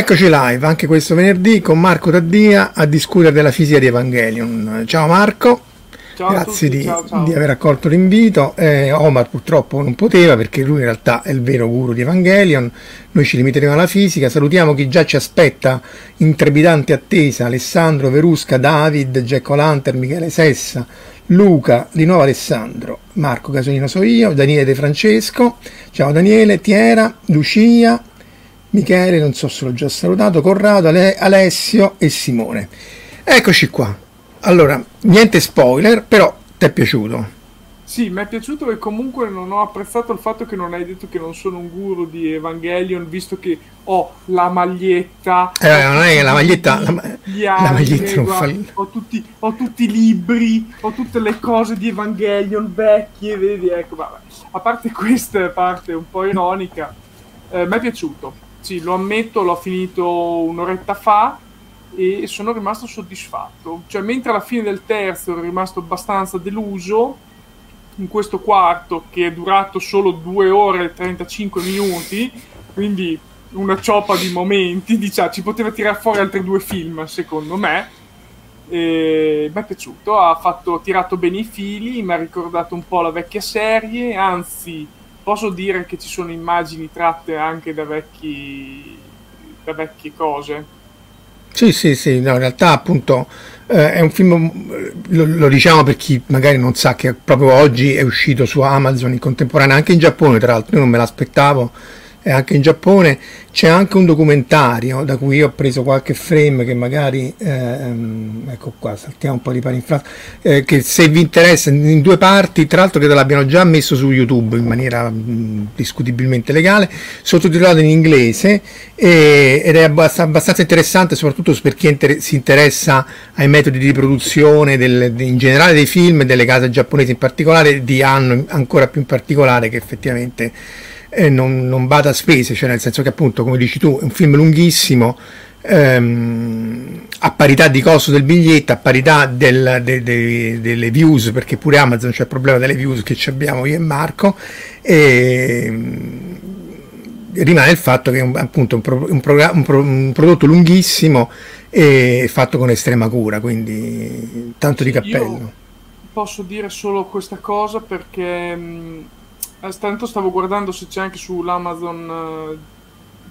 Eccoci live anche questo venerdì con Marco Taddia a discutere della fisica di Evangelion. Ciao Marco, Ciao grazie tutti, di, ciao, ciao. di aver accolto l'invito. Eh, Omar purtroppo non poteva perché lui in realtà è il vero guru di Evangelion. Noi ci limiteremo alla fisica. Salutiamo chi già ci aspetta in trepidante attesa: Alessandro, Verusca, David, Jack O'Lantern, Michele Sessa, Luca, di nuovo Alessandro, Marco Casolino so io, Daniele De Francesco. Ciao Daniele, Tiera, Lucia. Michele, non so se l'ho già salutato, Corrado, Ale- Alessio e Simone. Eccoci qua. Allora, niente spoiler, però ti è piaciuto? Sì, mi è piaciuto e comunque non ho apprezzato il fatto che non hai detto che non sono un guru di Evangelion, visto che ho la maglietta. Eh, non è che la maglietta- gli- la ma- la maglietta non guarda, fa- ho, tutti, ho tutti i libri, ho tutte le cose di Evangelion vecchie, vedi, ecco, vabbè. A parte questa parte un po' ironica, eh, mi è piaciuto. Sì, lo ammetto, l'ho finito un'oretta fa e sono rimasto soddisfatto. Cioè, mentre alla fine del terzo ero rimasto abbastanza deluso, in questo quarto che è durato solo 2 ore e 35 minuti, quindi una cioppa di momenti, diciamo, ci poteva tirare fuori altri due film, secondo me. Mi è piaciuto, ha, fatto, tirato bene i fili, mi ha ricordato un po' la vecchia serie, anzi posso dire che ci sono immagini tratte anche da, vecchi, da vecchie cose. Sì, sì, sì, no, in realtà appunto eh, è un film, eh, lo, lo diciamo per chi magari non sa che proprio oggi è uscito su Amazon in contemporanea, anche in Giappone tra l'altro, io non me l'aspettavo, è anche in Giappone, c'è anche un documentario da cui io ho preso qualche frame che magari, ehm, ecco qua, saltiamo un po' di pari in frase, eh, che se vi interessa in due parti, tra l'altro credo l'abbiano già messo su YouTube in maniera mh, discutibilmente legale, sottotitolato in inglese e- ed è abbast- abbastanza interessante soprattutto per chi inter- si interessa ai metodi di produzione del- in generale dei film e delle case giapponesi in particolare, di anno ancora più in particolare che effettivamente eh, non, non bada a spese, cioè nel senso che appunto come dici tu è un film lunghissimo ehm, a parità di costo del biglietto, a parità del- de- de- delle views, perché pure Amazon c'è il problema delle views che ci abbiamo io e Marco, e mm, rimane il fatto che è un, appunto un, pro- un progra- un pro- un prodotto lunghissimo e fatto con estrema cura, quindi tanto di Io- cappello. Posso dire solo questa cosa perché mh, eh, tanto stavo guardando se c'è anche sull'Amazon eh,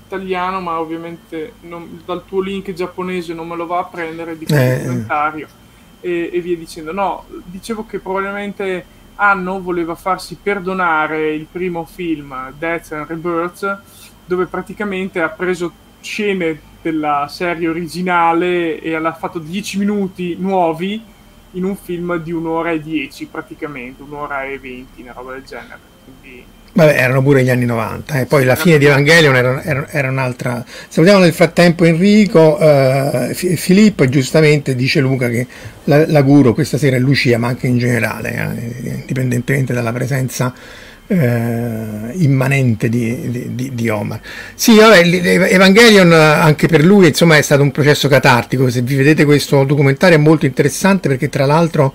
italiano, ma ovviamente non- dal tuo link giapponese non me lo va a prendere di Eh. documentario e, e via dicendo. No, dicevo che probabilmente Anno voleva farsi perdonare il primo film, Death and Rebirth, dove praticamente ha preso scene della serie originale e l'ha fatto 10 minuti nuovi in un film di un'ora e 10 praticamente, un'ora e 20, una roba del genere. Vabbè, erano pure gli anni 90, e poi la fine di Evangelion era, era- era un'altra. Salutiamo nel frattempo Enrico, eh, Fi- Filippo, giustamente dice Luca che la, guru questa sera è Lucia, ma anche in generale, eh, indipendentemente dalla presenza eh, immanente di, di- di- Omar. Sì, vabbè, Evangelion eh, anche per lui insomma è stato un processo catartico, se vi vedete questo documentario è molto interessante perché tra l'altro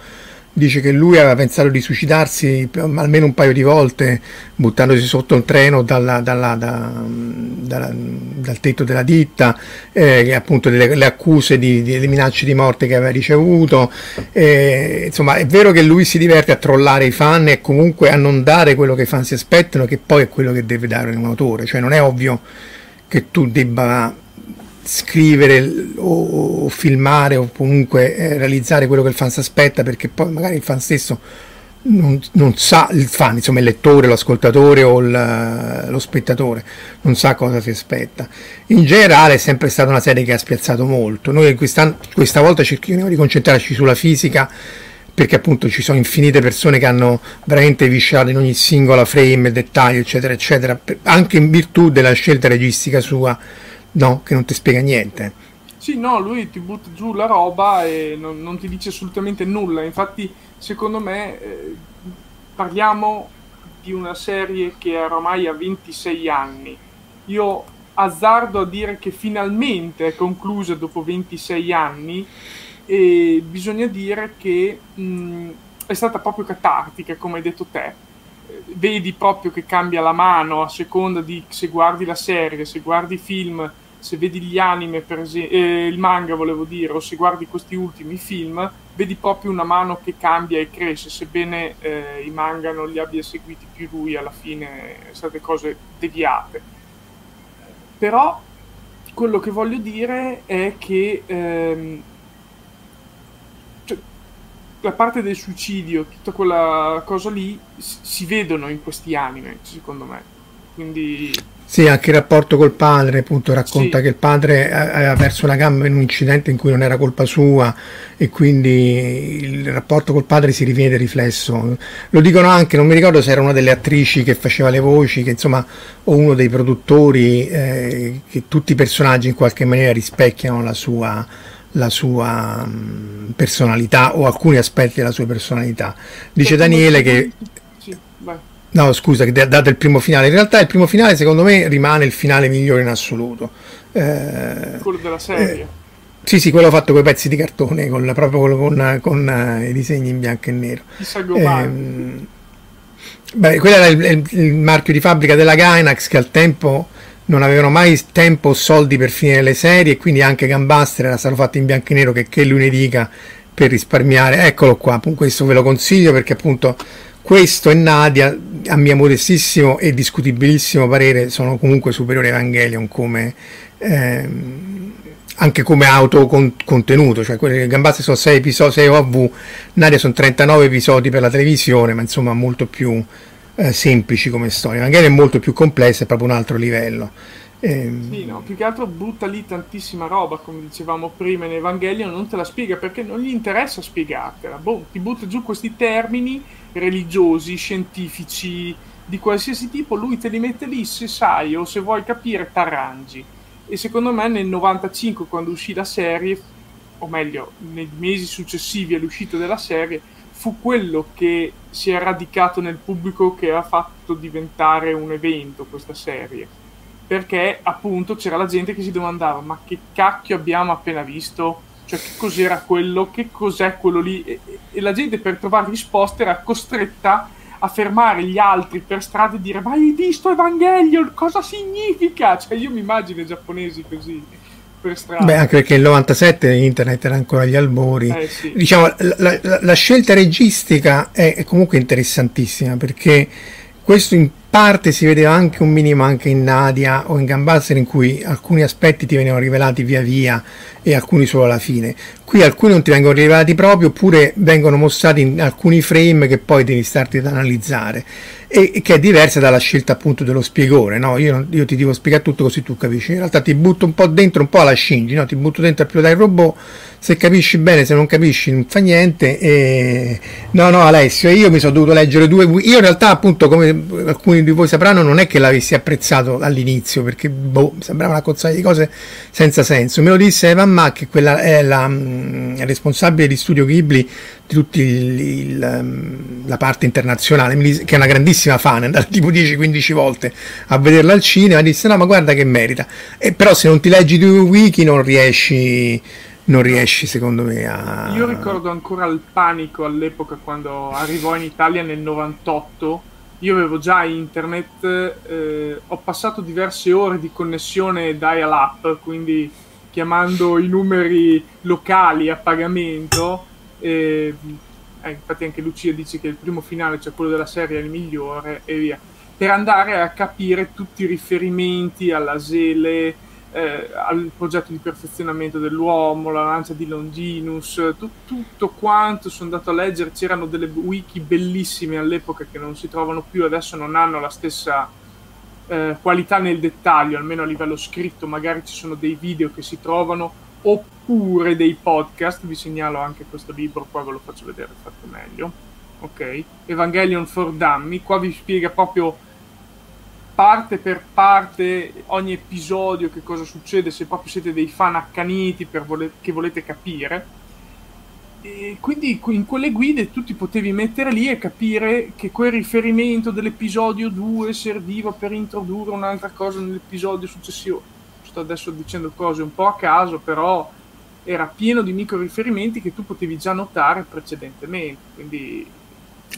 dice che lui aveva pensato di suicidarsi almeno un paio di volte buttandosi sotto un treno dalla- dalla- da- dalla- dal tetto della ditta, eh, appunto delle le accuse di, di- le minacce di morte che aveva ricevuto. eh, insomma, è vero che lui si diverte a trollare i fan e comunque a non dare quello che i fan si aspettano, che poi è quello che deve dare un autore. Cioè, non è ovvio che tu debba scrivere o, o filmare o comunque eh, realizzare quello che il fan si aspetta perché poi magari il fan stesso non, non sa, il fan, insomma il lettore, l'ascoltatore o il- lo spettatore non sa cosa si aspetta. In generale è sempre stata una serie che ha spiazzato molto. Noi questa volta cerchiamo di concentrarci sulla fisica perché appunto ci sono infinite persone che hanno veramente visciato in ogni singola frame, dettaglio, eccetera, eccetera, anche in virtù della scelta registica sua, no, che non ti spiega niente. Sì, no, lui ti butta giù la roba e non, non ti dice assolutamente nulla. Infatti, secondo me, eh, parliamo di una serie che ormai ha 26 anni. Io azzardo a dire che finalmente è conclusa dopo 26 anni e bisogna dire che mh, è stata proprio catartica, come hai detto te. Eh, Vedi proprio che cambia la mano a seconda di se guardi la serie, se guardi i film, se vedi gli anime, per esempio, eh, il manga volevo dire, o se guardi questi ultimi film, vedi proprio una mano che cambia e cresce, sebbene eh, i manga non li abbia seguiti più lui, alla fine sono state cose deviate. Però quello che voglio dire è che ehm, cioè, la parte del suicidio, tutta quella cosa lì, si vedono in questi anime, secondo me. Quindi sì, anche il rapporto col padre, appunto, racconta sì. che il padre aveva perso la gamba in un incidente in cui non era colpa sua e quindi il rapporto col padre si rivede riflesso. Lo dicono anche, non mi ricordo se era una delle attrici che faceva le voci, che insomma, o uno dei produttori, eh, che tutti i personaggi in qualche maniera rispecchiano la sua, la sua mh, personalità o alcuni aspetti della sua personalità. Dice Daniele che... Sì, vai No, scusa, dato il primo finale. In realtà il primo finale secondo me rimane il finale migliore in assoluto. Eh, quello della serie. Eh, sì, sì, quello fatto con i pezzi di cartone, con, proprio con, con, uh, i disegni in bianco e nero. Eh, beh, quello era il, il, il, marchio di fabbrica della Gainax che al tempo non avevano mai tempo o soldi per finire le serie e quindi anche Gambaster era stato fatto in bianco e nero che, che lui ne dica per risparmiare. Eccolo qua, questo ve lo consiglio perché appunto questo e Nadia, a mio modestissimo e discutibilissimo parere, sono comunque superiori a Evangelion come, ehm, anche come autocontenuto, cioè Gambassi sono 6 episodi, 6 OV, Nadia sono 39 episodi per la televisione, ma insomma molto più eh, semplici come storia. Evangelion è molto più complessa, è proprio un altro livello. Ehm... Sì, no, più che altro butta lì tantissima roba, come dicevamo prima in Evangelion, non te la spiega perché non gli interessa spiegartela. Boh, ti butta giù questi termini religiosi, scientifici, di qualsiasi tipo, lui te li mette lì se sai o se vuoi capire t'arrangi. E secondo me nel 95 quando uscì la serie, o meglio, nei mesi successivi all'uscita della serie, fu quello che si è radicato nel pubblico che ha fatto diventare un evento questa serie perché appunto c'era la gente che si domandava ma che cacchio abbiamo appena visto? Cioè che cos'era quello? Che cos'è quello lì? E, e la gente per trovare risposte era costretta a fermare gli altri per strada e dire ma hai visto Evangelion? Cosa significa? Cioè io mi immagino i giapponesi così per strada. Beh, anche perché nel 97 internet era ancora agli albori. Eh, sì. Diciamo, la, la, la, scelta registica è, è comunque interessantissima perché questo in parte si vedeva anche un minimo anche in Nadia o in Gambaster in cui alcuni aspetti ti venivano rivelati via via e alcuni solo alla fine. Qui alcuni non ti vengono rivelati proprio oppure vengono mostrati in alcuni frame che poi devi starti ad analizzare e, che è diversa dalla scelta appunto dello spiegore, no? io, io, ti devo spiegare tutto così tu capisci, in realtà ti butto un po' dentro, un po' alla Shinji, no? ti butto dentro a pilotare il robot, se capisci bene, se non capisci non fa niente, e... no no Alessio, io mi sono dovuto leggere due, io in realtà appunto come alcuni di voi sapranno non è che l'avessi apprezzato all'inizio perché boh, sembrava una cozzaglia di cose senza senso, me lo disse Evan Mack, che quella è la mh, responsabile di Studio Ghibli di tutta la parte internazionale, che è una grandissima fan, è andata tipo 10-15 volte a vederla al cinema, disse no ma guarda che merita, e però se non ti leggi due wiki non riesci, non riesci secondo me a... Io ricordo ancora il panico all'epoca quando arrivò in Italia nel 98, io avevo già internet, eh, ho passato diverse ore di connessione dial-up, quindi chiamando i numeri locali a pagamento eh, infatti anche Lucia dice che il primo finale, cioè quello della serie, è il migliore e via. Per andare a capire tutti i riferimenti alla Sele, eh, al progetto di perfezionamento dell'uomo, la lancia di Longinus, tu, tutto quanto sono andato a leggere, c'erano delle wiki bellissime all'epoca che non si trovano più, adesso non hanno la stessa eh, qualità nel dettaglio, almeno a livello scritto, magari ci sono dei video che si trovano oppure dei podcast, vi segnalo anche questo libro, qua ve lo faccio vedere fatto meglio, ok? Evangelion for Dummy, qua vi spiega proprio parte per parte ogni episodio che cosa succede, se proprio siete dei fan accaniti vole- che volete capire. E quindi in quelle guide tu ti potevi mettere lì e capire che quel riferimento dell'episodio 2 serviva per introdurre un'altra cosa nell'episodio successivo sto adesso dicendo cose un po' a caso, però era pieno di micro riferimenti che tu potevi già notare precedentemente. Quindi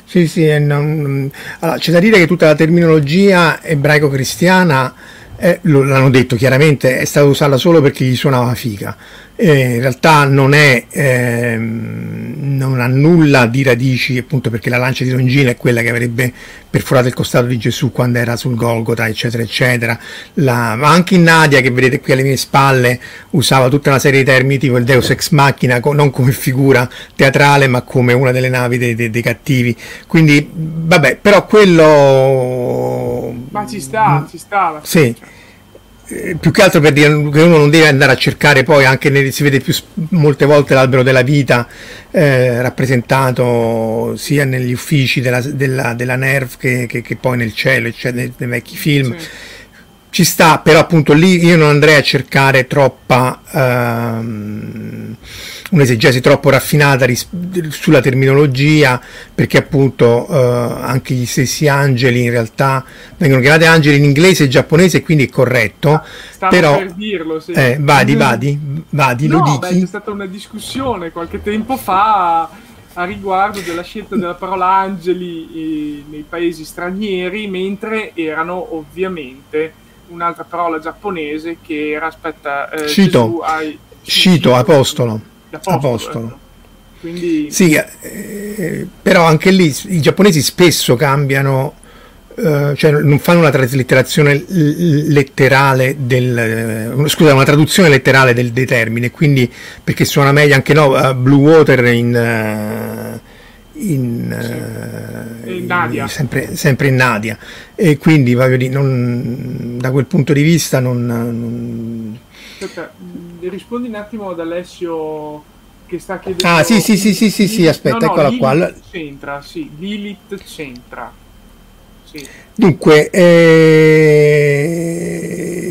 sì, sì, non... allora, c'è da dire che tutta la terminologia ebraico-cristiana eh, l'hanno detto chiaramente, è stato usata solo perché gli suonava figa. Eh, in realtà non, è, ehm, non ha nulla di radici, appunto perché la lancia di Longina è quella che avrebbe perforato il costato di Gesù quando era sul Golgota, eccetera, eccetera. La, ma anche in Nadia, che vedete qui alle mie spalle, usava tutta una serie di termini tipo il Deus ex machina, non come figura teatrale, ma come una delle navi dei, dei, dei cattivi. Quindi, vabbè, però quello... Ma ci sta, mm, ci sta. Sì. Eh, più che altro per dire che uno non deve andare a cercare poi anche nel, si vede più molte volte l'albero della vita eh, rappresentato sia negli uffici della, della, della NERV che, che, che, poi nel cielo cioè nei, nei vecchi film sì. Ci sta però appunto lì io non andrei a cercare troppa ehm, un'esegesi troppo raffinata ris- sulla terminologia, perché appunto eh, anche gli stessi angeli in realtà vengono chiamati angeli in inglese e giapponese, quindi è corretto. Stavo però, per dirlo, sì. eh, vadi, vadi, vadi, no, lo dichi. Beh, c'è stata una discussione qualche tempo fa a riguardo della scelta della parola angeli eh, nei paesi stranieri, mentre erano ovviamente un'altra parola giapponese che era, aspetta, eh, Cito, ai, Cito, apostolo apostolo. apostolo. Ecco. Quindi... Sì, eh, però anche lì i giapponesi spesso cambiano, eh, cioè non fanno una traslitterazione letterale del, eh, scusa, una traduzione letterale del, dei termini, quindi perché suona meglio anche no, uh, Blue Water in... Uh, in, sì. in, Nadia. In, sempre, sempre, in Nadia e quindi voglio dire, non, da quel punto di vista non, non Aspetta, rispondi un attimo ad Alessio che sta chiedendo... Ah sì sì sì sì sì, sì aspetta, no, no, eccola Lilith qua. C'entra, sì, Lilith c'entra. Sì. Dunque, eh,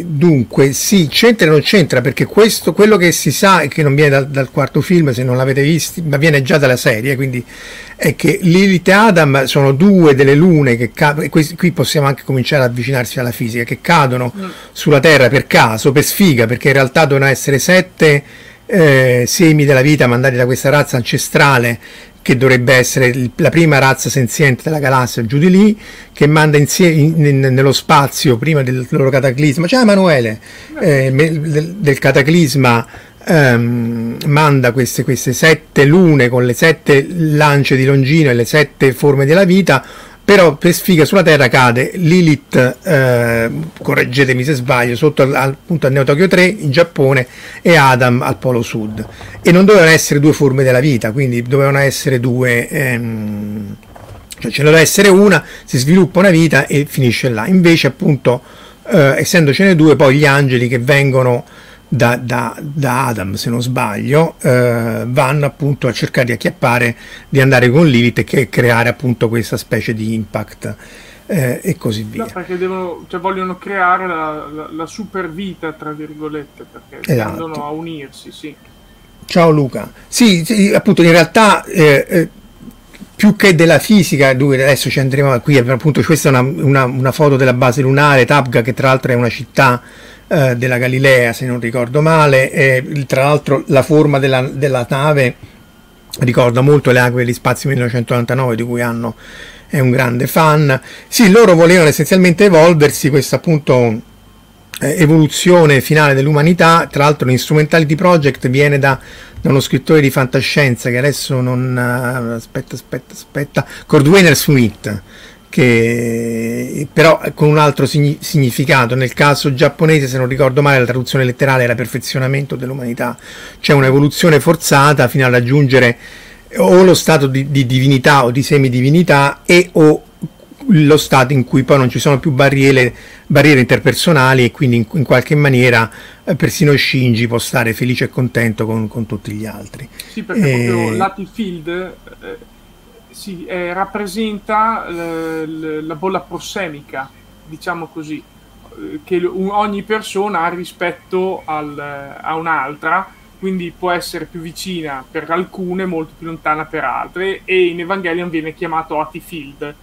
dunque, sì, c'entra e non c'entra perché questo, quello che si sa e che non viene dal, dal, quarto film, se non l'avete visto, ma viene già dalla serie, quindi è che Lilith e Adam sono due delle lune che cadono, qui possiamo anche cominciare ad avvicinarsi alla fisica, che cadono mm. sulla Terra per caso, per sfiga, perché in realtà devono essere sette eh, semi della vita mandati da questa razza ancestrale che dovrebbe essere la prima razza senziente della galassia, giù di lì, che manda insieme, in, nello spazio prima del loro cataclisma. Ciao Emanuele, eh, del, del, cataclisma ehm, manda queste, queste sette lune con le sette lance di Longino e le sette forme della vita però per sfiga sulla Terra cade Lilith, eh, correggetemi se sbaglio, sotto al, appunto al Neo Tokyo 3 in Giappone e Adam al Polo Sud. E non dovevano essere due forme della vita, quindi dovevano essere due... Ehm, cioè ce ne deve essere una, si sviluppa una vita e finisce là. Invece appunto, eh, essendocene due, poi gli angeli che vengono da, da, da, Adam, se non sbaglio, eh, vanno appunto a cercare di acchiappare, di andare con Lilith e creare appunto questa specie di impact eh, e così via. No, perché devono, cioè, vogliono creare la, la, la, super vita, tra virgolette, perché esatto. tendono a unirsi, sì. Ciao Luca. Sì, sì appunto in realtà... Eh, eh più che della fisica, adesso ci andremo qui, appunto questa è una, una, una foto della base lunare, Tabga, che tra l'altro è una città eh, della Galilea, se non ricordo male, e tra l'altro la forma della, della nave ricorda molto le acque degli spazi 1999 di cui hanno è un grande fan. Sì, loro volevano essenzialmente evolversi, questa appunto eh, evoluzione finale dell'umanità, tra l'altro l'Instrumentality Project viene da, da, uno scrittore di fantascienza che adesso non... Uh, aspetta, aspetta, aspetta, Cordwainer Smith, che però con un altro signi- significato. Nel caso giapponese, se non ricordo male, la traduzione letterale era perfezionamento dell'umanità, c'è un'evoluzione forzata fino a raggiungere o lo stato di, di divinità o di semidivinità e o lo stato in cui poi non ci sono più barriere, barriere interpersonali e quindi in, in qualche maniera eh, persino Shinji può stare felice e contento con, con tutti gli altri. Sì, perché e... proprio Lati Field eh, sì, eh, rappresenta eh, la bolla prossemica, diciamo così, eh, che ogni persona ha rispetto al, a un'altra, quindi può essere più vicina per alcune, molto più lontana per altre, e in Evangelion viene chiamato Atifield.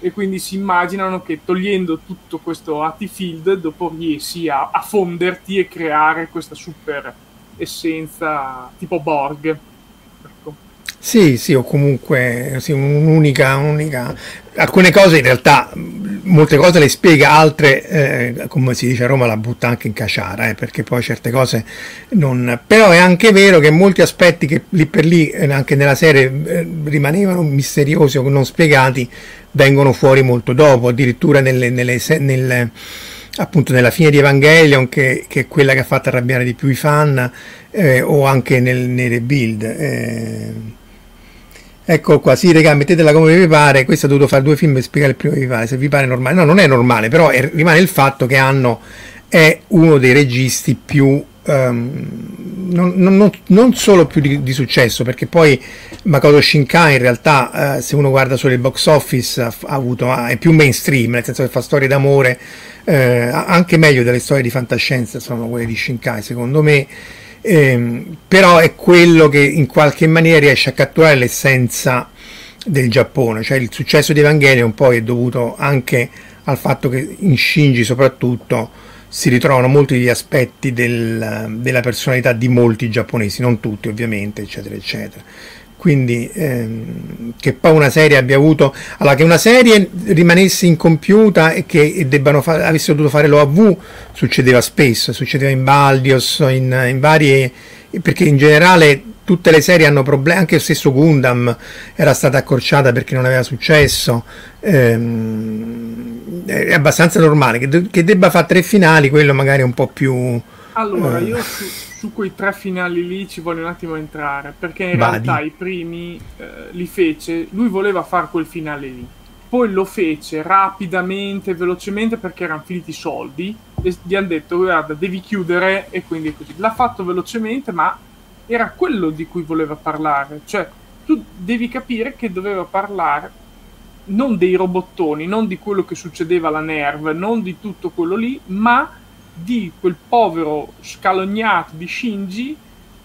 E quindi si immaginano che togliendo tutto questo Atifield, dopo riesci a, a fonderti e creare questa super essenza tipo Borg. Sì, sì, o comunque sì, un'unica, un'unica. Alcune cose in realtà molte cose le spiega, altre, eh, come si dice a Roma, la butta anche in caciara, eh, perché poi certe cose non... Però è anche vero che molti aspetti che lì per lì, eh, anche nella serie, eh, rimanevano misteriosi o non spiegati, vengono fuori molto dopo, addirittura nelle, nelle, nelle appunto nella fine di Evangelion, che, che, è quella che ha fatto arrabbiare di più i fan, eh, o anche nei rebuild. Eh. Ecco qua, sì, raga, mettetela come vi pare. Questo ha dovuto fare due film per spiegare il primo che vi pare. Se vi pare normale, no, non è normale, però è, rimane il fatto che hanno è uno dei registi più Um, non, non, non, solo più di, di, successo, perché poi Makoto Shinkai in realtà, uh, se uno guarda solo il box office, ha, ha avuto, ha, è più mainstream, nel senso che fa storie d'amore, uh, anche meglio delle storie di fantascienza, sono quelle di Shinkai, secondo me. Um, però è quello che in qualche maniera riesce a catturare l'essenza del Giappone, cioè il successo di Evangelion poi è dovuto anche al fatto che in Shinji soprattutto si ritrovano molti degli aspetti del, della personalità di molti giapponesi, non tutti ovviamente, eccetera, eccetera. Quindi ehm, che poi una serie abbia avuto, allora che una serie rimanesse incompiuta e che debbano fa- avessero dovuto fare l'OAV succedeva spesso, succedeva in Baldios, in, in varie, perché in generale tutte le serie hanno problemi, anche lo stesso Gundam era stata accorciata perché non aveva successo, ehm, è abbastanza normale che, de- che, debba fare tre finali, quello magari è un po' più... Allora, eh. io su, su, quei tre finali lì ci voglio un attimo entrare, perché in Badi. realtà i primi eh, li fece, lui voleva fare quel finale lì, poi lo fece rapidamente, velocemente perché erano finiti i soldi e gli hanno detto guarda devi chiudere e quindi così. L'ha fatto velocemente ma era quello di cui voleva parlare. Cioè, tu devi capire che doveva parlare non dei robottoni, non di quello che succedeva alla Nerve, non di tutto quello lì, ma di quel povero scalognato di Shinji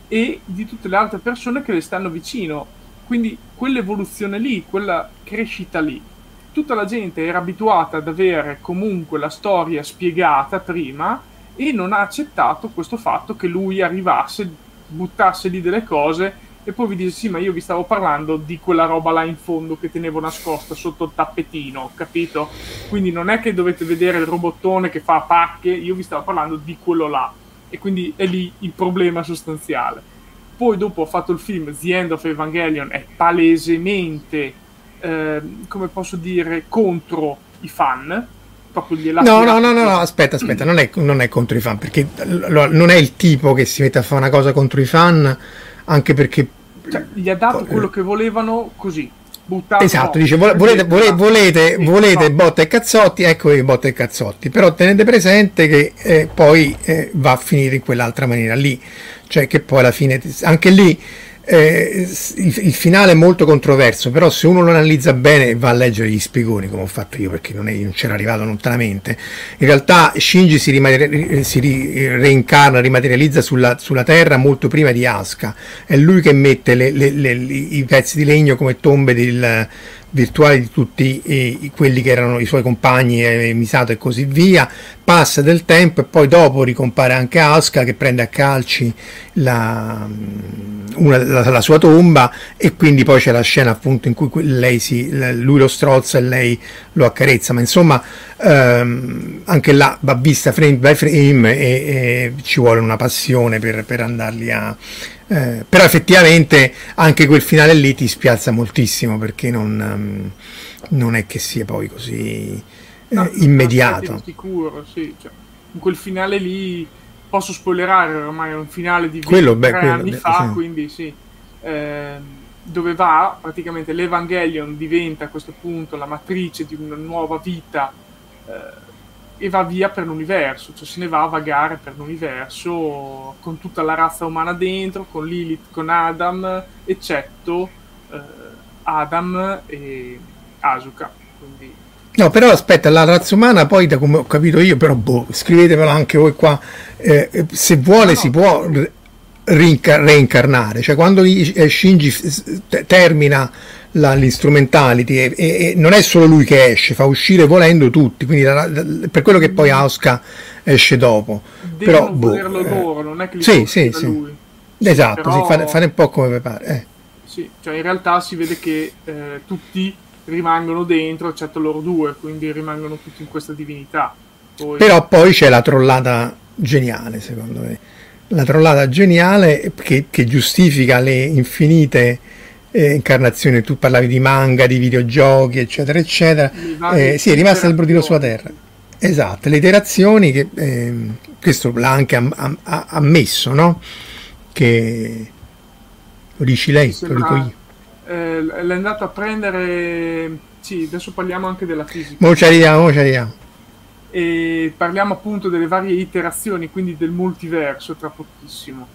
e di tutte le altre persone che le stanno vicino. Quindi quell'evoluzione lì, quella crescita lì. Tutta la gente era abituata ad avere comunque la storia spiegata prima e non ha accettato questo fatto che lui arrivasse buttasse lì delle cose e poi vi dice sì ma io vi stavo parlando di quella roba là in fondo che tenevo nascosta sotto il tappetino capito? Quindi non è che dovete vedere il robottone che fa pacche io vi stavo parlando di quello là. E quindi è lì il problema sostanziale. Poi dopo ho fatto il film The End of Evangelion è palesemente eh, come posso dire contro i fan proprio gliela no, no, no, no, no, aspetta, aspetta, non è, non è contro i fan, perché non è il tipo che si mette a fare una cosa contro i fan, anche perché... Cioè, gli ha dato quello che volevano così. Buttato esatto, dice volete, volete, volete, volete botte e cazzotti, ecco i botte e cazzotti, però tenete presente che eh, poi eh, va a finire in quell'altra maniera lì, cioè che poi alla fine anche lì eh, il, il, finale è molto controverso, però se uno lo analizza bene va a leggere gli spiegoni, come ho fatto io, perché non, è, non c'era arrivato lontanamente. In realtà Shinji si, rimater- si ri- reincarna, rimaterializza sulla, sulla, Terra molto prima di Asuka. È lui che mette le, le, le, i pezzi di legno come tombe del, virtuali di tutti i, quelli che erano i suoi compagni, eh, Misato e così via, passa del tempo e poi dopo ricompare anche Asuka che prende a calci la, una, la, la, sua tomba e quindi poi c'è la scena appunto in cui si, lui lo strozza e lei lo accarezza, ma insomma ehm, anche là va vista frame by frame e, e ci vuole una passione per, per andarli a eh, però effettivamente anche quel finale lì ti spiazza moltissimo perché non, um, non è che sia poi così eh, no, immediato. Sicuro, sì. Cioè, in quel finale lì posso spoilerare ormai è un finale di 23 beh, quello, anni beh, fa, sì. quindi sì. Eh, dove va praticamente l'Evangelion diventa a questo punto la matrice di una nuova vita eh, e va via per l'universo, cioè se ne va a vagare per l'universo con tutta la razza umana dentro, con Lilith, con Adam, eccetto eh, Adam e Asuka. Quindi... No, però aspetta, la razza umana poi, da come ho capito io, però boh, scrivetevelo anche voi qua, eh, se vuole no, no, si può reincarnare, cioè quando eh, Shinji termina la, l'instrumentality e, e, e, non è solo lui che esce, fa uscire volendo tutti, quindi la, la, per quello che poi Asuka esce dopo. Devono Però, boh, eh, loro, non è che li sì, sì, sì. lui. Esatto, Però, sì, fare, fare, un po' come pare. Eh. Sì, cioè in realtà si vede che eh, tutti rimangono dentro, eccetto loro due, quindi rimangono tutti in questa divinità. Poi... Però poi c'è la trollata geniale, secondo me. La trollata geniale che, che giustifica le infinite eh, incarnazioni. Tu parlavi di manga, di videogiochi, eccetera, eccetera. Eh, sì, è rimasta il brodino sulla terra. Esatto, le iterazioni che eh, questo l'ha anche am, am, ammesso, no? Che lo dici lei, sembra, lo dico io. Eh, l'è andato a prendere. Sì, adesso parliamo anche della fisica. Mo ci arriviamo, mo ci arriviamo. E parliamo appunto delle varie iterazioni, quindi del multiverso tra pochissimo.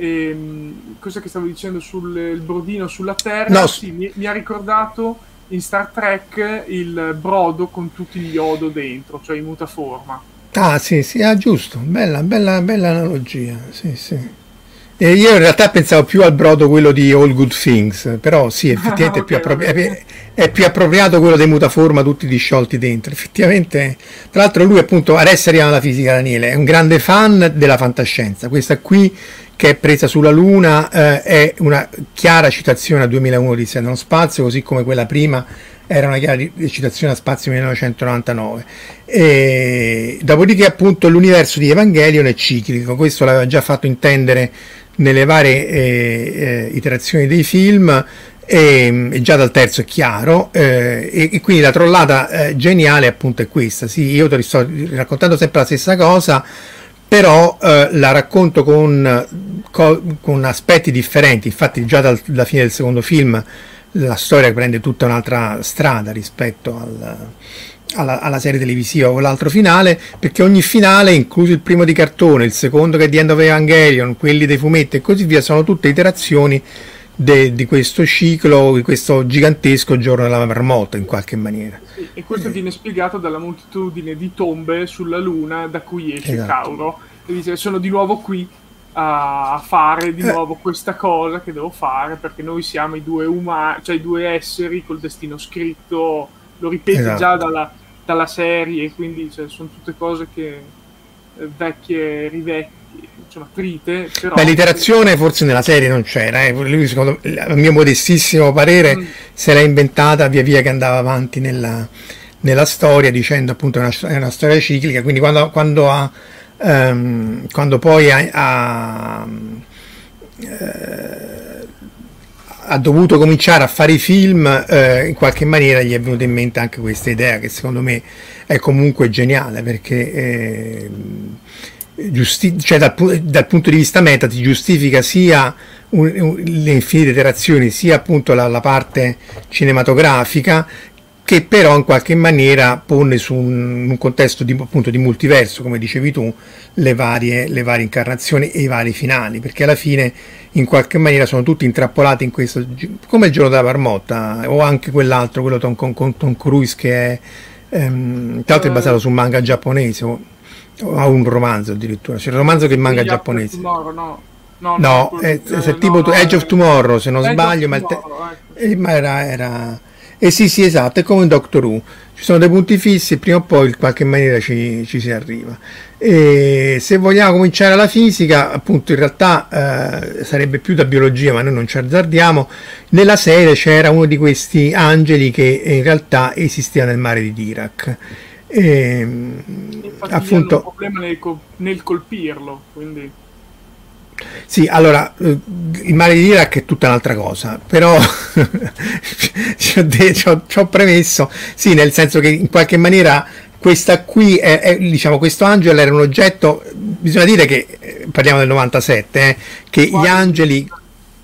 Ehm, cosa che stavo dicendo sul brodino sulla Terra? No. Sì, mi, mi ha ricordato in Star Trek il brodo con tutti gli Yodo dentro, cioè in mutaforma. Ah sì, sì, ah, giusto, bella, bella, bella analogia, sì, sì. E io in realtà pensavo più al brodo quello di All Good Things, però sì, effettivamente okay, è, più appropri- è, è, più appropriato quello dei mutaforma tutti disciolti dentro. Effettivamente, tra l'altro lui appunto, adesso arriviamo alla fisica Daniele, è un grande fan della fantascienza. Questa qui che è presa sulla Luna eh, è una chiara citazione a 2001 di nello spazio, così come quella prima era una chiara citazione a Spazio 1999. E, dopodiché appunto l'universo di Evangelion è ciclico, questo l'aveva già fatto intendere nelle varie eh, eh, iterazioni dei film e, e, già dal terzo è chiaro eh, e, e, quindi la trollata eh, geniale appunto è questa sì io ti sto raccontando sempre la stessa cosa però eh, la racconto con, con, aspetti differenti, infatti già dal, dalla fine del secondo film la storia prende tutta un'altra strada rispetto al, alla, alla, serie televisiva o l'altro finale, perché ogni finale, incluso il primo di cartone, il secondo che è di End of Evangelion, quelli dei fumetti e così via, sono tutte iterazioni de, di questo ciclo, di questo gigantesco giorno della marmotta in qualche maniera. Sì, e questo eh. viene spiegato dalla moltitudine di tombe sulla Luna da cui esce esatto. Cauro e dice sono di nuovo qui a fare di eh. nuovo questa cosa che devo fare perché noi siamo i due umani, cioè i due esseri col destino scritto, lo ripete esatto. già dalla, dalla serie, quindi cioè, sono tutte cose che eh, vecchie, rivecchie insomma, trite. Però... Beh, l'iterazione forse nella serie non c'era, eh. lui secondo a mio modestissimo parere mm. se l'ha inventata via via che andava avanti nella, nella storia dicendo appunto una, è una storia ciclica, quindi quando, quando, ha, um, quando poi ha, ha uh, ha dovuto cominciare a fare i film, eh, in qualche maniera gli è venuta in mente anche questa idea che secondo me è comunque geniale perché eh, giusti- cioè dal, dal, punto di vista meta ti giustifica sia un, un, le infinite iterazioni, sia appunto la, la, parte cinematografica, che però in qualche maniera pone su un, un contesto di, appunto, di multiverso, come dicevi tu, le varie, le varie incarnazioni e i vari finali, perché alla fine in qualche maniera sono tutti intrappolati in questo, come il giorno della marmotta, o anche quell'altro, quello con Tom, Tom Cruise che è, ehm, tra l'altro è basato su un manga giapponese, ha un romanzo addirittura, c'è il romanzo che è manga giapponese. Tomorrow, no. No, no, no è, è, è tipo no, Edge of Tomorrow se non sbaglio, ma, te- ecco. eh, ma, era, era... Eh sì, sì, esatto, è come in Doctor Who. Ci sono dei punti fissi e prima o poi in qualche maniera ci, ci si arriva. E se vogliamo cominciare la fisica, appunto in realtà eh, sarebbe più da biologia, ma noi non ci azzardiamo. Nella serie c'era uno di questi angeli che in realtà esisteva nel mare di Dirac e, appunto, un problema nel, nel colpirlo, quindi... Sì, allora, eh, il mare di Iraq è tutta un'altra cosa, però ci, ho de- ci, ho, ci, ho premesso, sì, nel senso che in qualche maniera questa qui, è, è, diciamo, questo angelo era un oggetto, bisogna dire che, eh, parliamo del 97, eh, che Quale? gli angeli,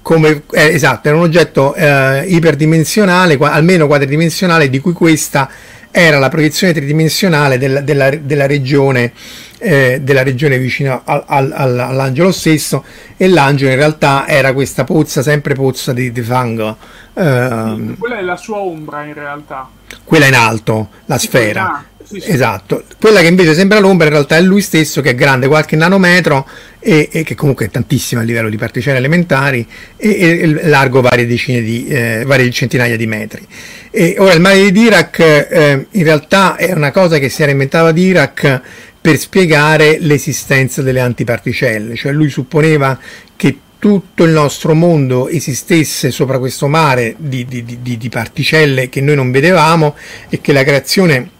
come, eh, esatto, era un oggetto eh, iperdimensionale, qua, almeno quadridimensionale, di cui questa era la proiezione tridimensionale della, della, della regione eh, della regione vicino al, al, al, all'angelo stesso e l'angelo in realtà era questa pozza, sempre pozza di, di fango. Eh, quella è la sua ombra in realtà. Quella in alto, la sfera. Esatto, quella che invece sembra l'ombra in realtà è lui stesso che è grande qualche nanometro e, e che comunque è tantissimo a livello di particelle elementari e, e largo varie decine di eh, varie centinaia di metri. E ora il mare di Dirac eh, in realtà è una cosa che si era inventata Dirac per spiegare l'esistenza delle antiparticelle, cioè lui supponeva che tutto il nostro mondo esistesse sopra questo mare di, di, di, di particelle che noi non vedevamo e che la creazione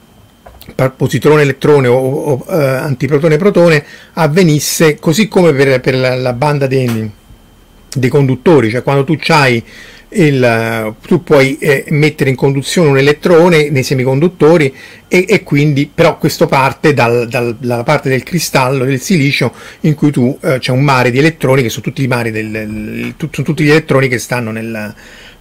positrone-elettrone o, o uh, antiprotone-protone avvenisse così come per, per la, la, banda dei, dei conduttori, cioè quando tu hai il, tu puoi eh, mettere in conduzione un elettrone nei semiconduttori e, e quindi però questo parte dal, dal, dalla parte del cristallo del silicio in cui tu eh, c'è un mare di elettroni che sono tutti i mari del, tu, sono tutti gli elettroni che stanno nel,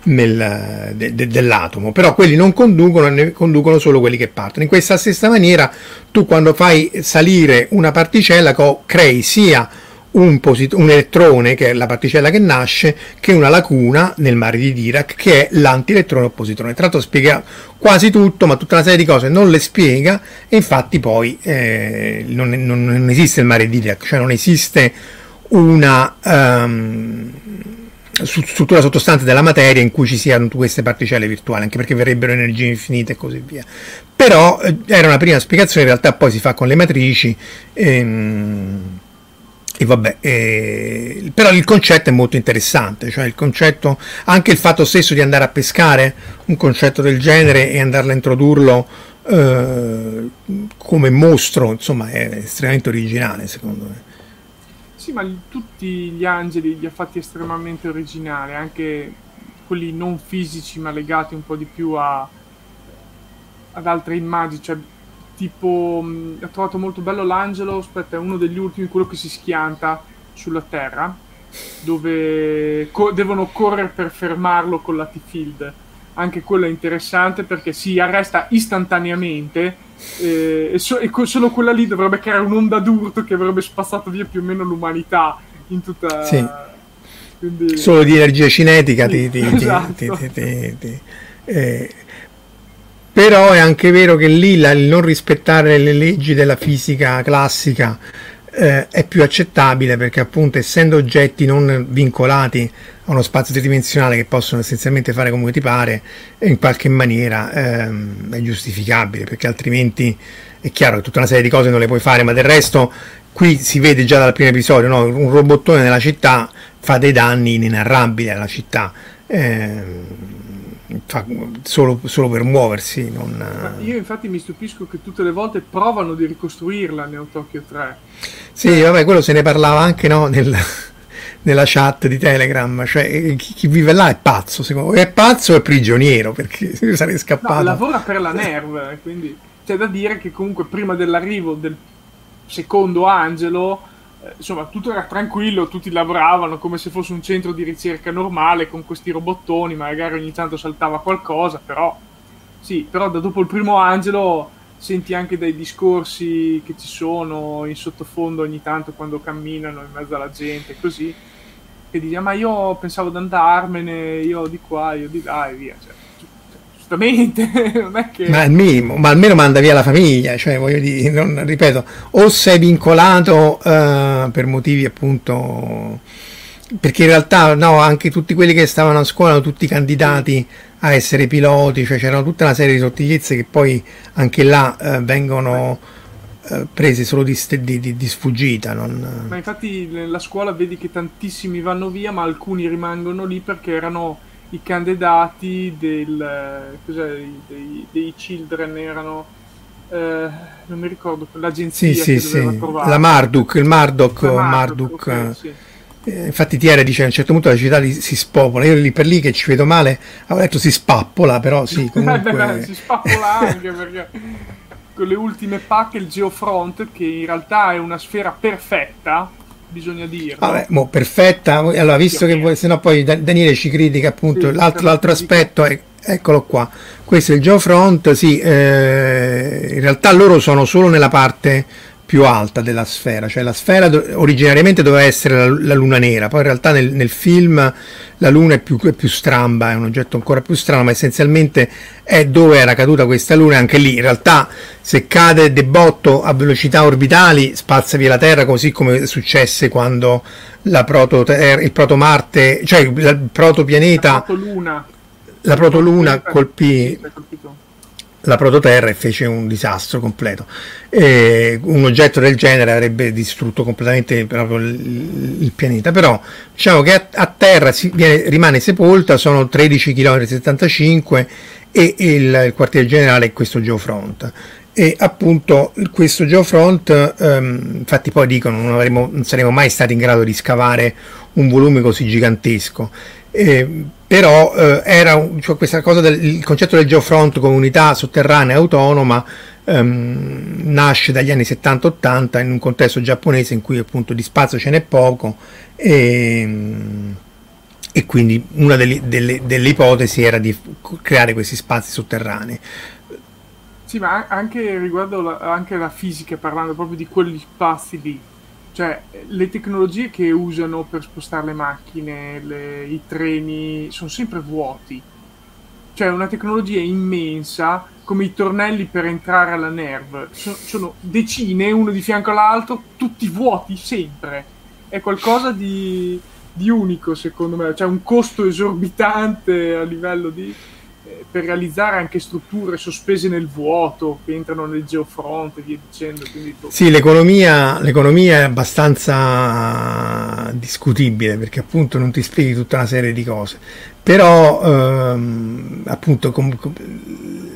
nel, de, de, dell'atomo però quelli non conducono ne conducono solo quelli che partono in questa stessa maniera tu quando fai salire una particella crei sia un, posit- un, elettrone, che è la particella che nasce, che una lacuna nel mare di Dirac, che è l'antielettrone o positrone. Tra l'altro spiega quasi tutto, ma tutta una serie di cose non le spiega, e infatti poi eh, non, non, non, esiste il mare di Dirac, cioè non esiste una um, struttura sottostante della materia in cui ci siano queste particelle virtuali, anche perché verrebbero energie infinite e così via. Però eh, era una prima spiegazione, in realtà poi si fa con le matrici. Ehm, e vabbè, eh, però il concetto è molto interessante, cioè il concetto, anche il fatto stesso di andare a pescare un concetto del genere e andarlo a introdurlo eh, come mostro, insomma, è estremamente originale secondo me. Sì, ma tutti gli angeli li ha fatti estremamente originali, anche quelli non fisici ma legati un po' di più a, ad altre immagini, cioè tipo mh, ho trovato molto bello l'angelo aspetta è uno degli ultimi quello che si schianta sulla terra dove co- devono correre per fermarlo con la T-Field. Anche quello è interessante perché si arresta istantaneamente e, so- e co- solo quella lì dovrebbe creare un'onda d'urto che avrebbe spazzato via più o meno l'umanità in tutta sì. Quindi... solo di energia cinetica sì, ti, ti, esatto. ti, eh, però è anche vero che lì la, il non rispettare le leggi della fisica classica eh, è più accettabile perché appunto essendo oggetti non vincolati a uno spazio tridimensionale che possono essenzialmente fare come ti pare in qualche maniera ehm, è giustificabile perché altrimenti è chiaro che tutta una serie di cose non le puoi fare ma del resto qui si vede già dal primo episodio no? un robottone nella città fa dei danni inenarrabili alla città eh, fa solo, solo, per muoversi. Non... Io infatti mi stupisco che tutte le volte provano di ricostruirla Neo Tokyo 3. Sì, vabbè, quello se ne parlava anche no, nel, nella chat di Telegram, cioè eh, chi, chi, vive là è pazzo, secondo me, è pazzo o è prigioniero, perché sarei scappato. No, lavora per la Nerv, quindi c'è da dire che comunque prima dell'arrivo del secondo angelo eh, insomma, tutto era tranquillo, tutti lavoravano come se fosse un centro di ricerca normale con questi robottoni, magari ogni tanto saltava qualcosa, però sì, però da dopo il primo angelo senti anche dai discorsi che ci sono in sottofondo ogni tanto quando camminano in mezzo alla gente, così, che dici, ah, ma io pensavo di andarmene, io di qua, io di là e via, cioè giustamente, non è che... Ma, al minimo, ma almeno manda via la famiglia, cioè voglio dire, non, ripeto, o sei vincolato uh, per motivi appunto... Perché in realtà no, anche tutti quelli che stavano a scuola erano tutti candidati a essere piloti, cioè c'erano tutta una serie di sottigliezze che poi anche là uh, vengono uh, prese solo di, di, di, di sfuggita. Non... Ma infatti nella scuola vedi che tantissimi vanno via, ma alcuni rimangono lì perché erano i candidati del, dei, dei, children erano eh, non mi ricordo l'agenzia sì, sì, sì. la Marduk il Marduk, la Marduk, Marduk okay, sì. eh, infatti Tiere dice a un certo punto la città li, si spopola io lì per lì che ci vedo male avevo detto si spappola però sì comunque si spappola anche perché con le ultime pacche il Geofront che in realtà è una sfera perfetta bisogna dirlo. Vabbè, mo, perfetta. Allora, visto che vuoi, se no poi Daniele ci critica appunto sì, l'altro, l'altro aspetto è eccolo qua. Questo è il Geofront, sì, eh, in realtà loro sono solo nella parte più alta della sfera, cioè la sfera do- originariamente doveva essere la, la, luna nera, poi in realtà nel, nel film la luna è più, è più, stramba, è un oggetto ancora più strano, ma essenzialmente è dove era caduta questa luna, anche lì in realtà se cade de botto a velocità orbitali spazza via la Terra, così come successe quando la proto, il protomarte, cioè il protopianeta, la protoluna, la protoluna colpì la prototerra e fece un disastro completo. E un oggetto del genere avrebbe distrutto completamente proprio il, il pianeta, però diciamo che a, a terra si, viene, rimane sepolta, sono 13 km 75 e il, il quartier generale è questo geofront e appunto questo geofront um, infatti poi dicono non, avremo, non saremo mai stati in grado di scavare un volume così gigantesco eh, però eh, era cioè questa cosa del il concetto del geofront come unità sotterranea autonoma ehm, nasce dagli anni 70-80 in un contesto giapponese in cui appunto di spazio ce n'è poco e, e quindi una delle, delle, delle ipotesi era di creare questi spazi sotterranei. Sì, ma anche riguardo la, anche la fisica, parlando proprio di quegli spazi lì, cioè le tecnologie che usano per spostare le macchine, le, i treni, sono sempre vuoti. Cioè una tecnologia immensa, come i tornelli per entrare alla NERV, sono, sono decine, uno di fianco all'altro, tutti vuoti sempre. È qualcosa di, di unico secondo me, cioè un costo esorbitante a livello di per realizzare anche strutture sospese nel vuoto che entrano nel geofront e via dicendo. Quindi... Sì, l'economia, l'economia, è abbastanza discutibile perché appunto non ti spieghi tutta una serie di cose, però ehm, appunto com- com-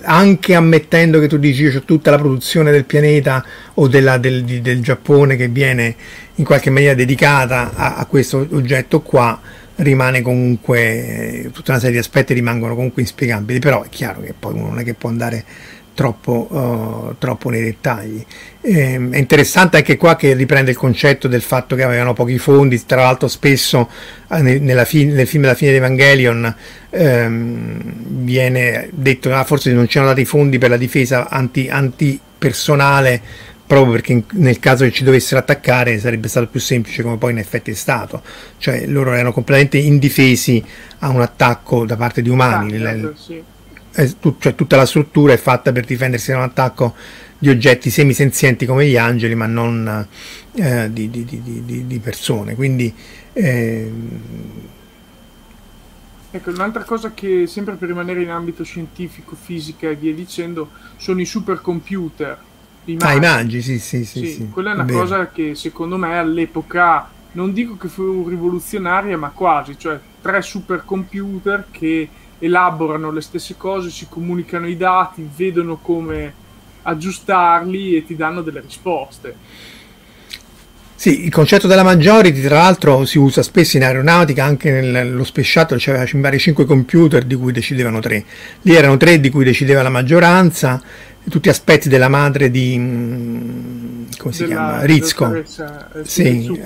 anche ammettendo che tu dici io ho tutta la produzione del pianeta o della, del, di, del, Giappone che viene in qualche maniera dedicata a, a questo oggetto qua, rimane comunque tutta una serie di aspetti rimangono comunque inspiegabili però è chiaro che poi uno non è che può andare troppo, uh, troppo nei dettagli. Eh, è interessante anche qua che riprende il concetto del fatto che avevano pochi fondi tra l'altro spesso eh, nella fi- nel film della fine di Evangelion ehm, viene detto ah, forse non c'erano dati fondi per la difesa anti, antipersonale proprio perché nel caso che ci dovessero attaccare sarebbe stato più semplice come poi in effetti è stato, cioè loro erano completamente indifesi a un attacco da parte di umani, ah, certo, sì. cioè, tutta la struttura è fatta per difendersi da un attacco di oggetti semisenzienti come gli angeli ma non eh, di, di, di, di, persone, quindi... Eh, Ecco, un'altra cosa che sempre per rimanere in ambito scientifico, fisica e via dicendo, sono i supercomputer i mangi. Ah, i mangi, sì, sì, sì. sì. Quella è una Bene. cosa che secondo me all'epoca, non dico che fu rivoluzionaria, ma quasi, cioè tre supercomputer che elaborano le stesse cose, si comunicano i dati, vedono come aggiustarli e ti danno delle risposte. Sì, il concetto della majority tra l'altro si usa spesso in aeronautica, anche nello space shuttle c'erano cioè, 5 computer di cui decidevano tre. Lì erano tre di cui decideva la maggioranza tutti aspetti della madre di mm, come si della, chiama? Rizko eh, sì,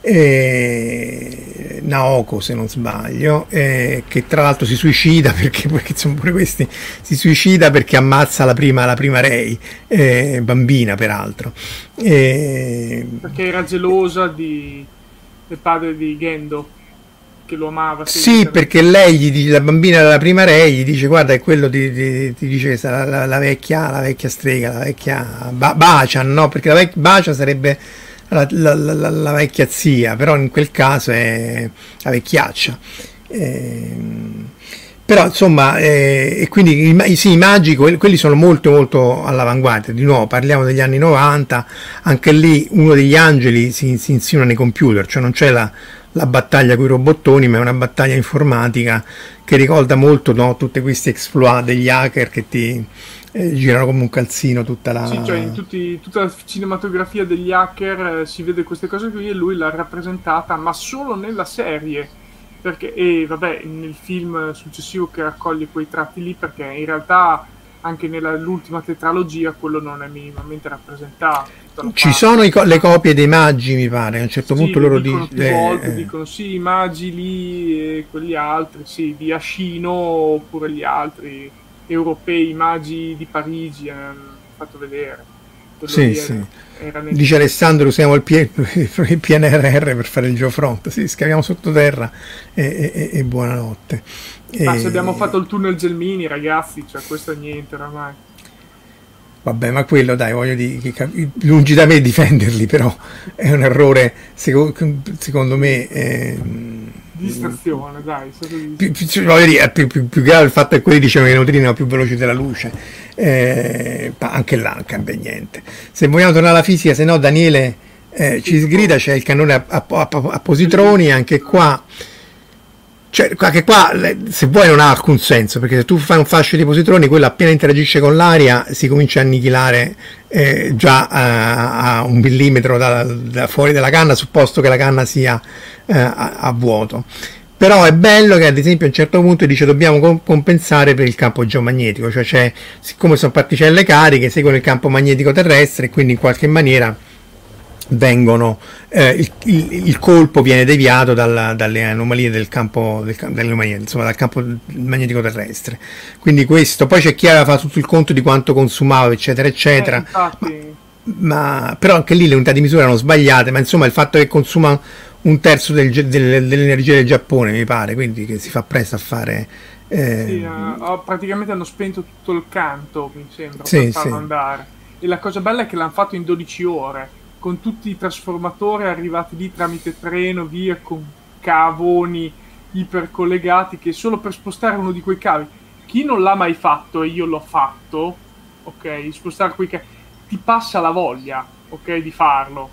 eh, Naoko se non sbaglio eh, che tra l'altro si suicida perché, perché sono pure questi si suicida perché ammazza la prima, la prima Rei eh, bambina peraltro. Perché era gelosa di, del padre di Gendo che lo amava. Sì, perché lei gli dice, la bambina della prima re gli dice guarda è quello ti, ti, ti dice che sarà la, la, vecchia, la vecchia strega, la vecchia ba- Bacia, no? Perché la vecchia Bacia sarebbe la, la, la, vecchia zia, però in quel caso è la vecchiaccia. Eh, però insomma, eh, e quindi i, sì, i magi, quelli sono molto molto all'avanguardia, di nuovo parliamo degli anni 90, anche lì uno degli angeli si, si insinua nei computer, cioè non c'è la, la battaglia con i robottoni, ma è una battaglia informatica che ricorda molto no, tutti questi exploit degli hacker che ti eh, girano come un calzino tutta la... Sì, cioè in tutti, tutta la cinematografia degli hacker eh, si vede queste cose qui e lui l'ha rappresentata, ma solo nella serie. Perché, e vabbè, nel film successivo che raccoglie quei tratti lì, perché in realtà anche nell'ultima tetralogia quello non è minimamente rappresentato. Ci sono co- le copie dei magi, mi pare. A un certo sì, punto loro dicono. Di- eh, eh. dicono sì, i magi lì e quelli altri, sì, di Ascino oppure gli altri europei, i magi di Parigi, hanno fatto vedere. Sì, sì. Era Dice Alessandro, usiamo il, P- il, PNRR per fare il geofront. Sì, scaviamo sottoterra e, e, e buonanotte. Ma e... se abbiamo fatto il tunnel Gelmini, ragazzi, cioè questo è niente oramai. Vabbè, ma quello dai, voglio dire, lungi da me difenderli, però è un errore, secondo, secondo me, eh, distrazione, dai. Più, più, voglio dire, più, più, più grave il fatto è che quelli dicevano che i neutrini erano più veloci della luce. Eh, anche là non cambia niente. Se vogliamo tornare alla fisica, se no Daniele eh, ci sgrida, c'è il cannone a, a, a, a positroni, anche qua cioè, che qua, se vuoi, non ha alcun senso, perché se tu fai un fascio di positroni, quello appena interagisce con l'aria si comincia a annichilare eh, già a, a, un millimetro da, da, fuori dalla canna, supposto che la canna sia eh, a, a, vuoto. Però è bello che ad esempio a un certo punto dice dobbiamo compensare per il campo geomagnetico, cioè siccome sono particelle cariche, seguono il campo magnetico terrestre e quindi in qualche maniera vengono, eh, il, il, il, colpo viene deviato dalla, dalle anomalie del campo, del, anomalie, insomma, dal campo magnetico terrestre. Quindi questo, poi c'è chi aveva fatto tutto il conto di quanto consumava, eccetera, eccetera. Eh, ma, ma, però anche lì le unità di misura erano sbagliate, ma insomma il fatto che consuma un terzo del, del, dell'energia del Giappone, mi pare, quindi che si fa presto a fare... Eh... Sì, uh, praticamente hanno spento tutto il canto, mi sembra, sì, per farlo sì. andare. E la cosa bella è che l'hanno fatto in 12 ore con tutti i trasformatori arrivati lì tramite treno, via con cavoni ipercollegati che solo per spostare uno di quei cavi, chi non l'ha mai fatto e io l'ho fatto, ok, spostare quei cavi, ti passa la voglia, ok, di farlo.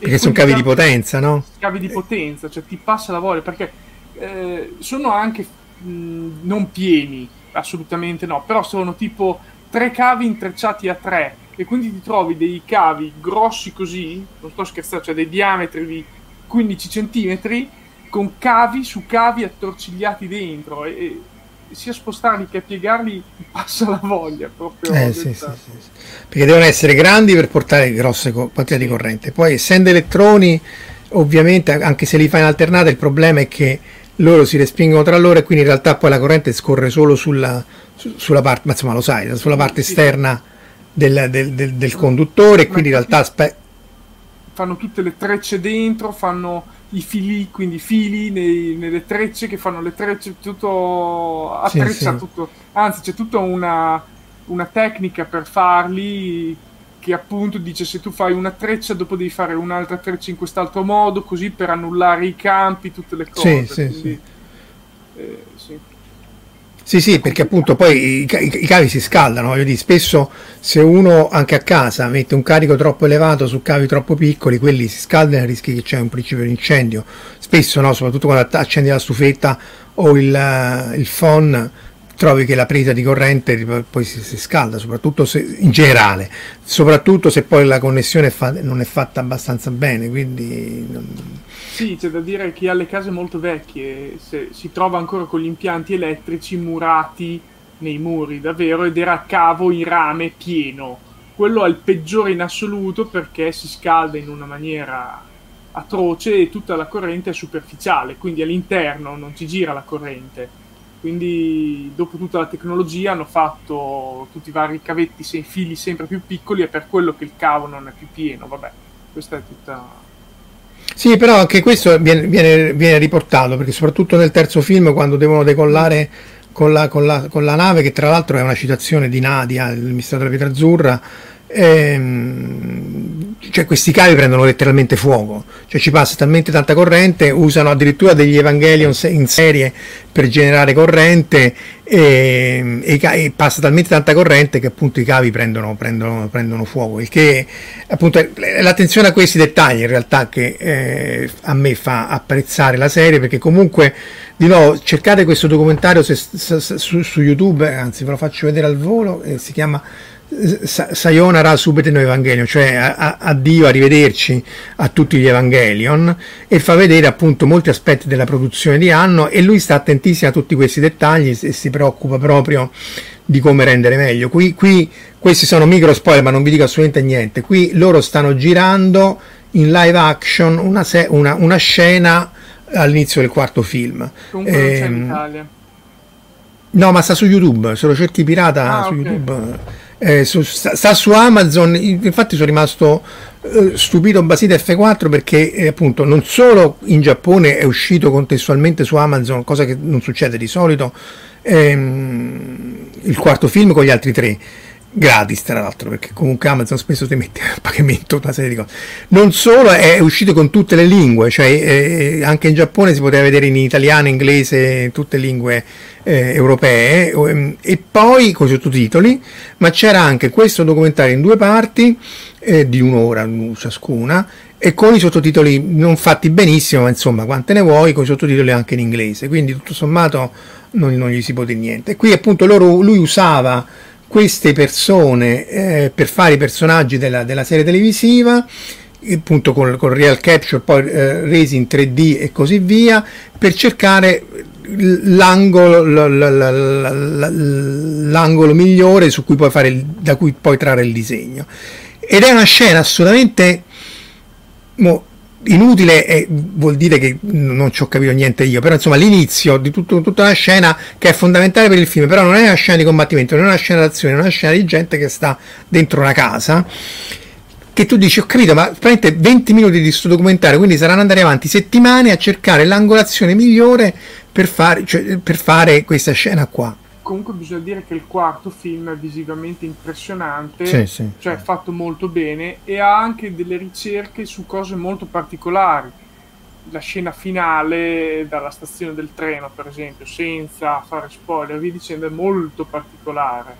Perché sono cavi di potenza, no? Cavi di potenza, cioè ti passa la voglia, perché eh, sono anche mh, non pieni, assolutamente no, però sono tipo tre cavi intrecciati a tre e quindi ti trovi dei cavi grossi così, non sto scherzando, cioè dei diametri di 15 cm con cavi su cavi attorcigliati dentro e, e sia spostarli che piegarli passa la voglia proprio. Eh, sì, sì, sì, Perché devono essere grandi per portare grosse quantità di corrente. Poi essendo elettroni, ovviamente, anche se li fai in alternata, il problema è che loro si respingono tra loro e quindi in realtà poi la corrente scorre solo sulla, sulla parte, ma insomma lo sai, sulla parte esterna del, del, del, del conduttore, quindi in realtà spe- fanno tutte le trecce dentro, fanno i fili, quindi fili nei, nelle trecce che fanno le trecce, tutto attreccia sì, sì. tutto, anzi c'è tutta una, una tecnica per farli che appunto dice se tu fai una treccia dopo devi fare un'altra treccia in quest'altro modo così per annullare i campi, tutte le cose. Sì, quindi, eh, sì. Sì, sì, perché appunto poi i, i, i cavi si scaldano, voglio dire, spesso se uno anche a casa mette un carico troppo elevato su cavi troppo piccoli, quelli si scaldano e rischi che c'è un principio di incendio. Spesso, no, soprattutto quando accendi la stufetta o il, il phon, trovi che la presa di corrente poi si, si scalda, soprattutto se, in generale, soprattutto se poi la connessione fa, non è fatta abbastanza bene, quindi... Non... Sì, c'è da dire che chi ha le case molto vecchie se, si trova ancora con gli impianti elettrici murati nei muri, davvero, ed era a cavo in rame pieno. Quello è il peggiore in assoluto perché si scalda in una maniera atroce e tutta la corrente è superficiale, quindi all'interno non ci gira la corrente quindi dopo tutta la tecnologia hanno fatto tutti i vari cavetti, sei fili sempre più piccoli e per quello che il cavo non è più pieno, vabbè, questa è tutta... Sì, però anche questo viene, viene, viene riportato, perché soprattutto nel terzo film, quando devono decollare con la, con la, con la nave, che tra l'altro è una citazione di Nadia, il mistero della pietra azzurra, ehm, cioè questi cavi prendono letteralmente fuoco, cioè ci passa talmente tanta corrente, usano addirittura degli Evangelion in serie per generare corrente e, e, e, passa talmente tanta corrente che appunto i cavi prendono, prendono, prendono fuoco, il che appunto è l'attenzione a questi dettagli in realtà che eh, a me fa apprezzare la serie perché comunque di nuovo cercate questo documentario se, se, su, su, YouTube, anzi ve lo faccio vedere al volo, eh, si chiama Sayonara subito in Evangelion, cioè addio, arrivederci a tutti gli Evangelion e fa vedere appunto molti aspetti della produzione di Anno e lui sta attentissimo a tutti questi dettagli e si preoccupa proprio di come rendere meglio. Qui, qui questi sono micro spoiler ma non vi dico assolutamente niente, qui loro stanno girando in live action una, se- una, una scena all'inizio del quarto film. Comunque eh, non c'è in Italia. No, ma sta su YouTube, se lo cerchi pirata ah, su okay. YouTube eh, su, sta, sta, su Amazon, infatti sono rimasto eh, stupito basito F4 perché eh, appunto non solo in Giappone è uscito contestualmente su Amazon, cosa che non succede di solito, ehm, il quarto film con gli altri tre, gratis tra l'altro perché comunque Amazon spesso ti mette a pagamento una serie di cose. Non solo è uscito con tutte le lingue cioè eh, anche in Giappone si poteva vedere in italiano, inglese tutte le lingue eh, europee. Ehm, e poi con i sottotitoli ma c'era anche questo documentario in due parti eh, di un'ora ciascuna e con i sottotitoli non fatti benissimo ma insomma quante ne vuoi con i sottotitoli anche in inglese. Quindi tutto sommato non, non gli si può dire niente. Qui appunto loro, lui usava queste persone eh, per fare i personaggi della, della serie televisiva appunto con, con real capture poi eh, resi in 3D e così via per cercare l'angolo, l'angolo migliore su cui puoi fare il, da cui puoi trarre il disegno. Ed è una scena assolutamente mo, inutile e vuol dire che non ci ho capito niente io, però insomma l'inizio di tutto, tutta una scena che è fondamentale per il film, però non è una scena di combattimento, non è una scena d'azione, è una scena di gente che sta dentro una casa che tu dici ho capito ma praticamente 20 minuti di questo documentario quindi saranno andare avanti settimane a cercare l'angolazione migliore per fare, cioè, per fare questa scena qua comunque bisogna dire che il quarto film è visivamente impressionante, sì, sì, cioè fatto molto bene e ha anche delle ricerche su cose molto particolari. La scena finale dalla stazione del treno, per esempio, senza fare spoiler, vi dicendo, è molto particolare.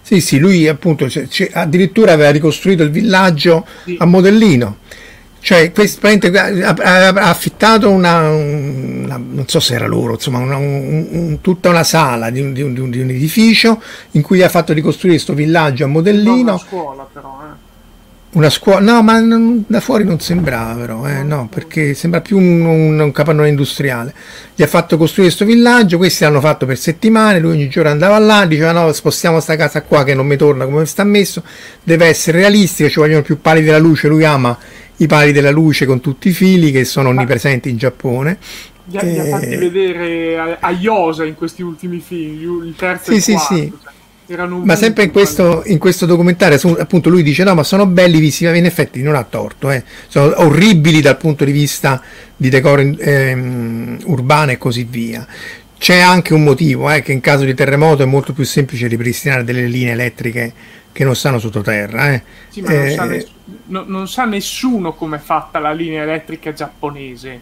Sì, sì, lui appunto cioè, addirittura aveva ricostruito il villaggio sì. a modellino cioè questo, ha, ha, affittato una, una, non so se era loro insomma una, un, un, tutta una sala di un, di, di un, edificio in cui ha fatto ricostruire questo villaggio a modellino una scuola però eh. una scuola no ma non, da fuori non sembrava però eh, no perché sembra più un, capannone industriale gli ha fatto costruire questo villaggio questi l'hanno fatto per settimane lui ogni giorno andava là diceva no spostiamo sta casa qua che non mi torna come sta messo deve essere realistica ci vogliono più pali della luce lui ama i pali della luce con tutti i fili che sono onnipresenti in Giappone. Li ha, e... ha fatti vedere a, a Yosa in questi ultimi film, il terzo sì, e il sì, quarto. Sì. Cioè, ma sempre in questo, in questo, documentario appunto lui dice no ma sono belli visivamente in effetti non ha torto eh. sono orribili dal punto di vista di decoro ehm, urbano e così via c'è anche un motivo eh, che in caso di terremoto è molto più semplice ripristinare delle linee elettriche che non stanno sottoterra. Eh. Sì, ma non, sa eh, no, non sa nessuno come è fatta la linea elettrica giapponese.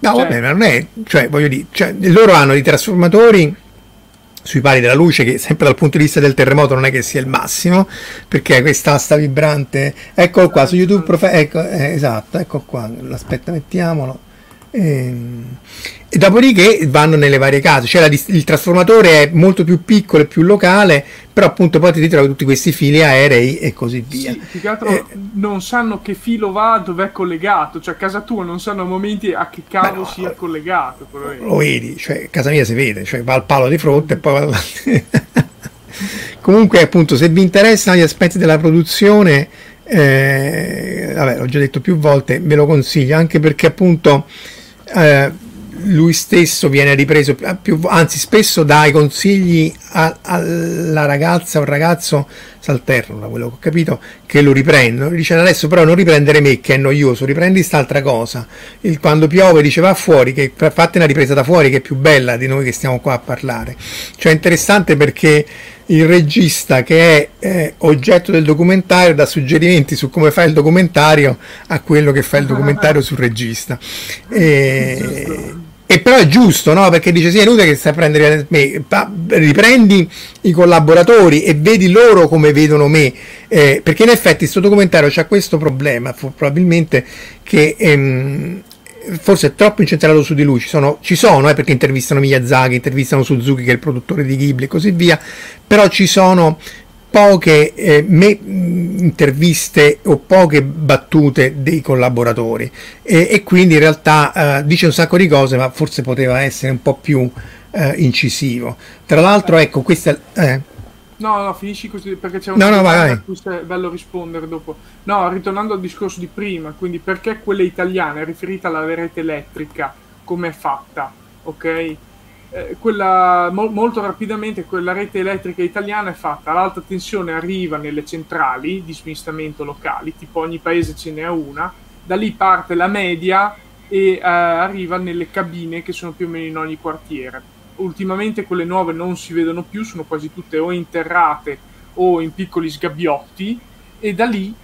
No, cioè... vabbè, ma non è, cioè, voglio dire, cioè, loro hanno dei trasformatori sui pali della luce che sempre dal punto di vista del terremoto non è che sia il massimo perché questa asta vibrante eccolo qua su youtube profe- ecco, eh, esatto ecco qua aspetta mettiamolo ehm e dopodiché vanno nelle varie case, cioè la, il trasformatore è molto più piccolo e più locale, però appunto poi ti ritrovi tutti questi fili aerei e così via. Sì, più che altro eh, non sanno che filo va, dove è collegato, cioè a casa tua non sanno a momenti a che cavo no, sia collegato. Lo vedi, cioè casa mia si vede, cioè va al palo di fronte e poi va Comunque appunto se vi interessano gli aspetti della produzione, eh, vabbè l'ho già detto più volte, ve lo consiglio anche perché appunto... Eh, lui stesso viene ripreso, più, anzi spesso dà i consigli a, alla ragazza o al ragazzo, s'alternano da quello che ho capito, che lo riprendono. Dice adesso però non riprendere me che è noioso, riprendi quest'altra cosa. Il, quando piove dice va fuori, che, fate una ripresa da fuori che è più bella di noi che stiamo qua a parlare. Cioè interessante perché il regista che è eh, oggetto del documentario dà suggerimenti su come fa il documentario a quello che fa il documentario sul regista. E, e però è giusto, no? Perché dice sì, è inutile che stai a prendere me, riprendi i collaboratori e vedi loro come vedono me, eh, perché in effetti questo documentario c'ha questo problema, probabilmente che ehm, forse è troppo incentrato su di lui, ci sono, ci sono eh, perché intervistano Miyazaki, intervistano Suzuki che è il produttore di Ghibli e così via, però ci sono poche eh, me, interviste o poche battute dei collaboratori e, e quindi in realtà eh, dice un sacco di cose ma forse poteva essere un po' più eh, incisivo tra l'altro ecco questa eh. No no finisci così perché c'è un no, no, vai, vai. è bello rispondere dopo. No ritornando al discorso di prima quindi perché quella italiana è riferita alla rete elettrica? Come è fatta? Ok? Eh, quella, mo, molto rapidamente quella rete elettrica italiana è fatta, l'alta tensione arriva nelle centrali di smistamento locali, tipo ogni paese ce n'è una, da lì parte la media e eh, arriva nelle cabine che sono più o meno in ogni quartiere. Ultimamente quelle nuove non si vedono più, sono quasi tutte o interrate o in piccoli sgabbiotti e da lì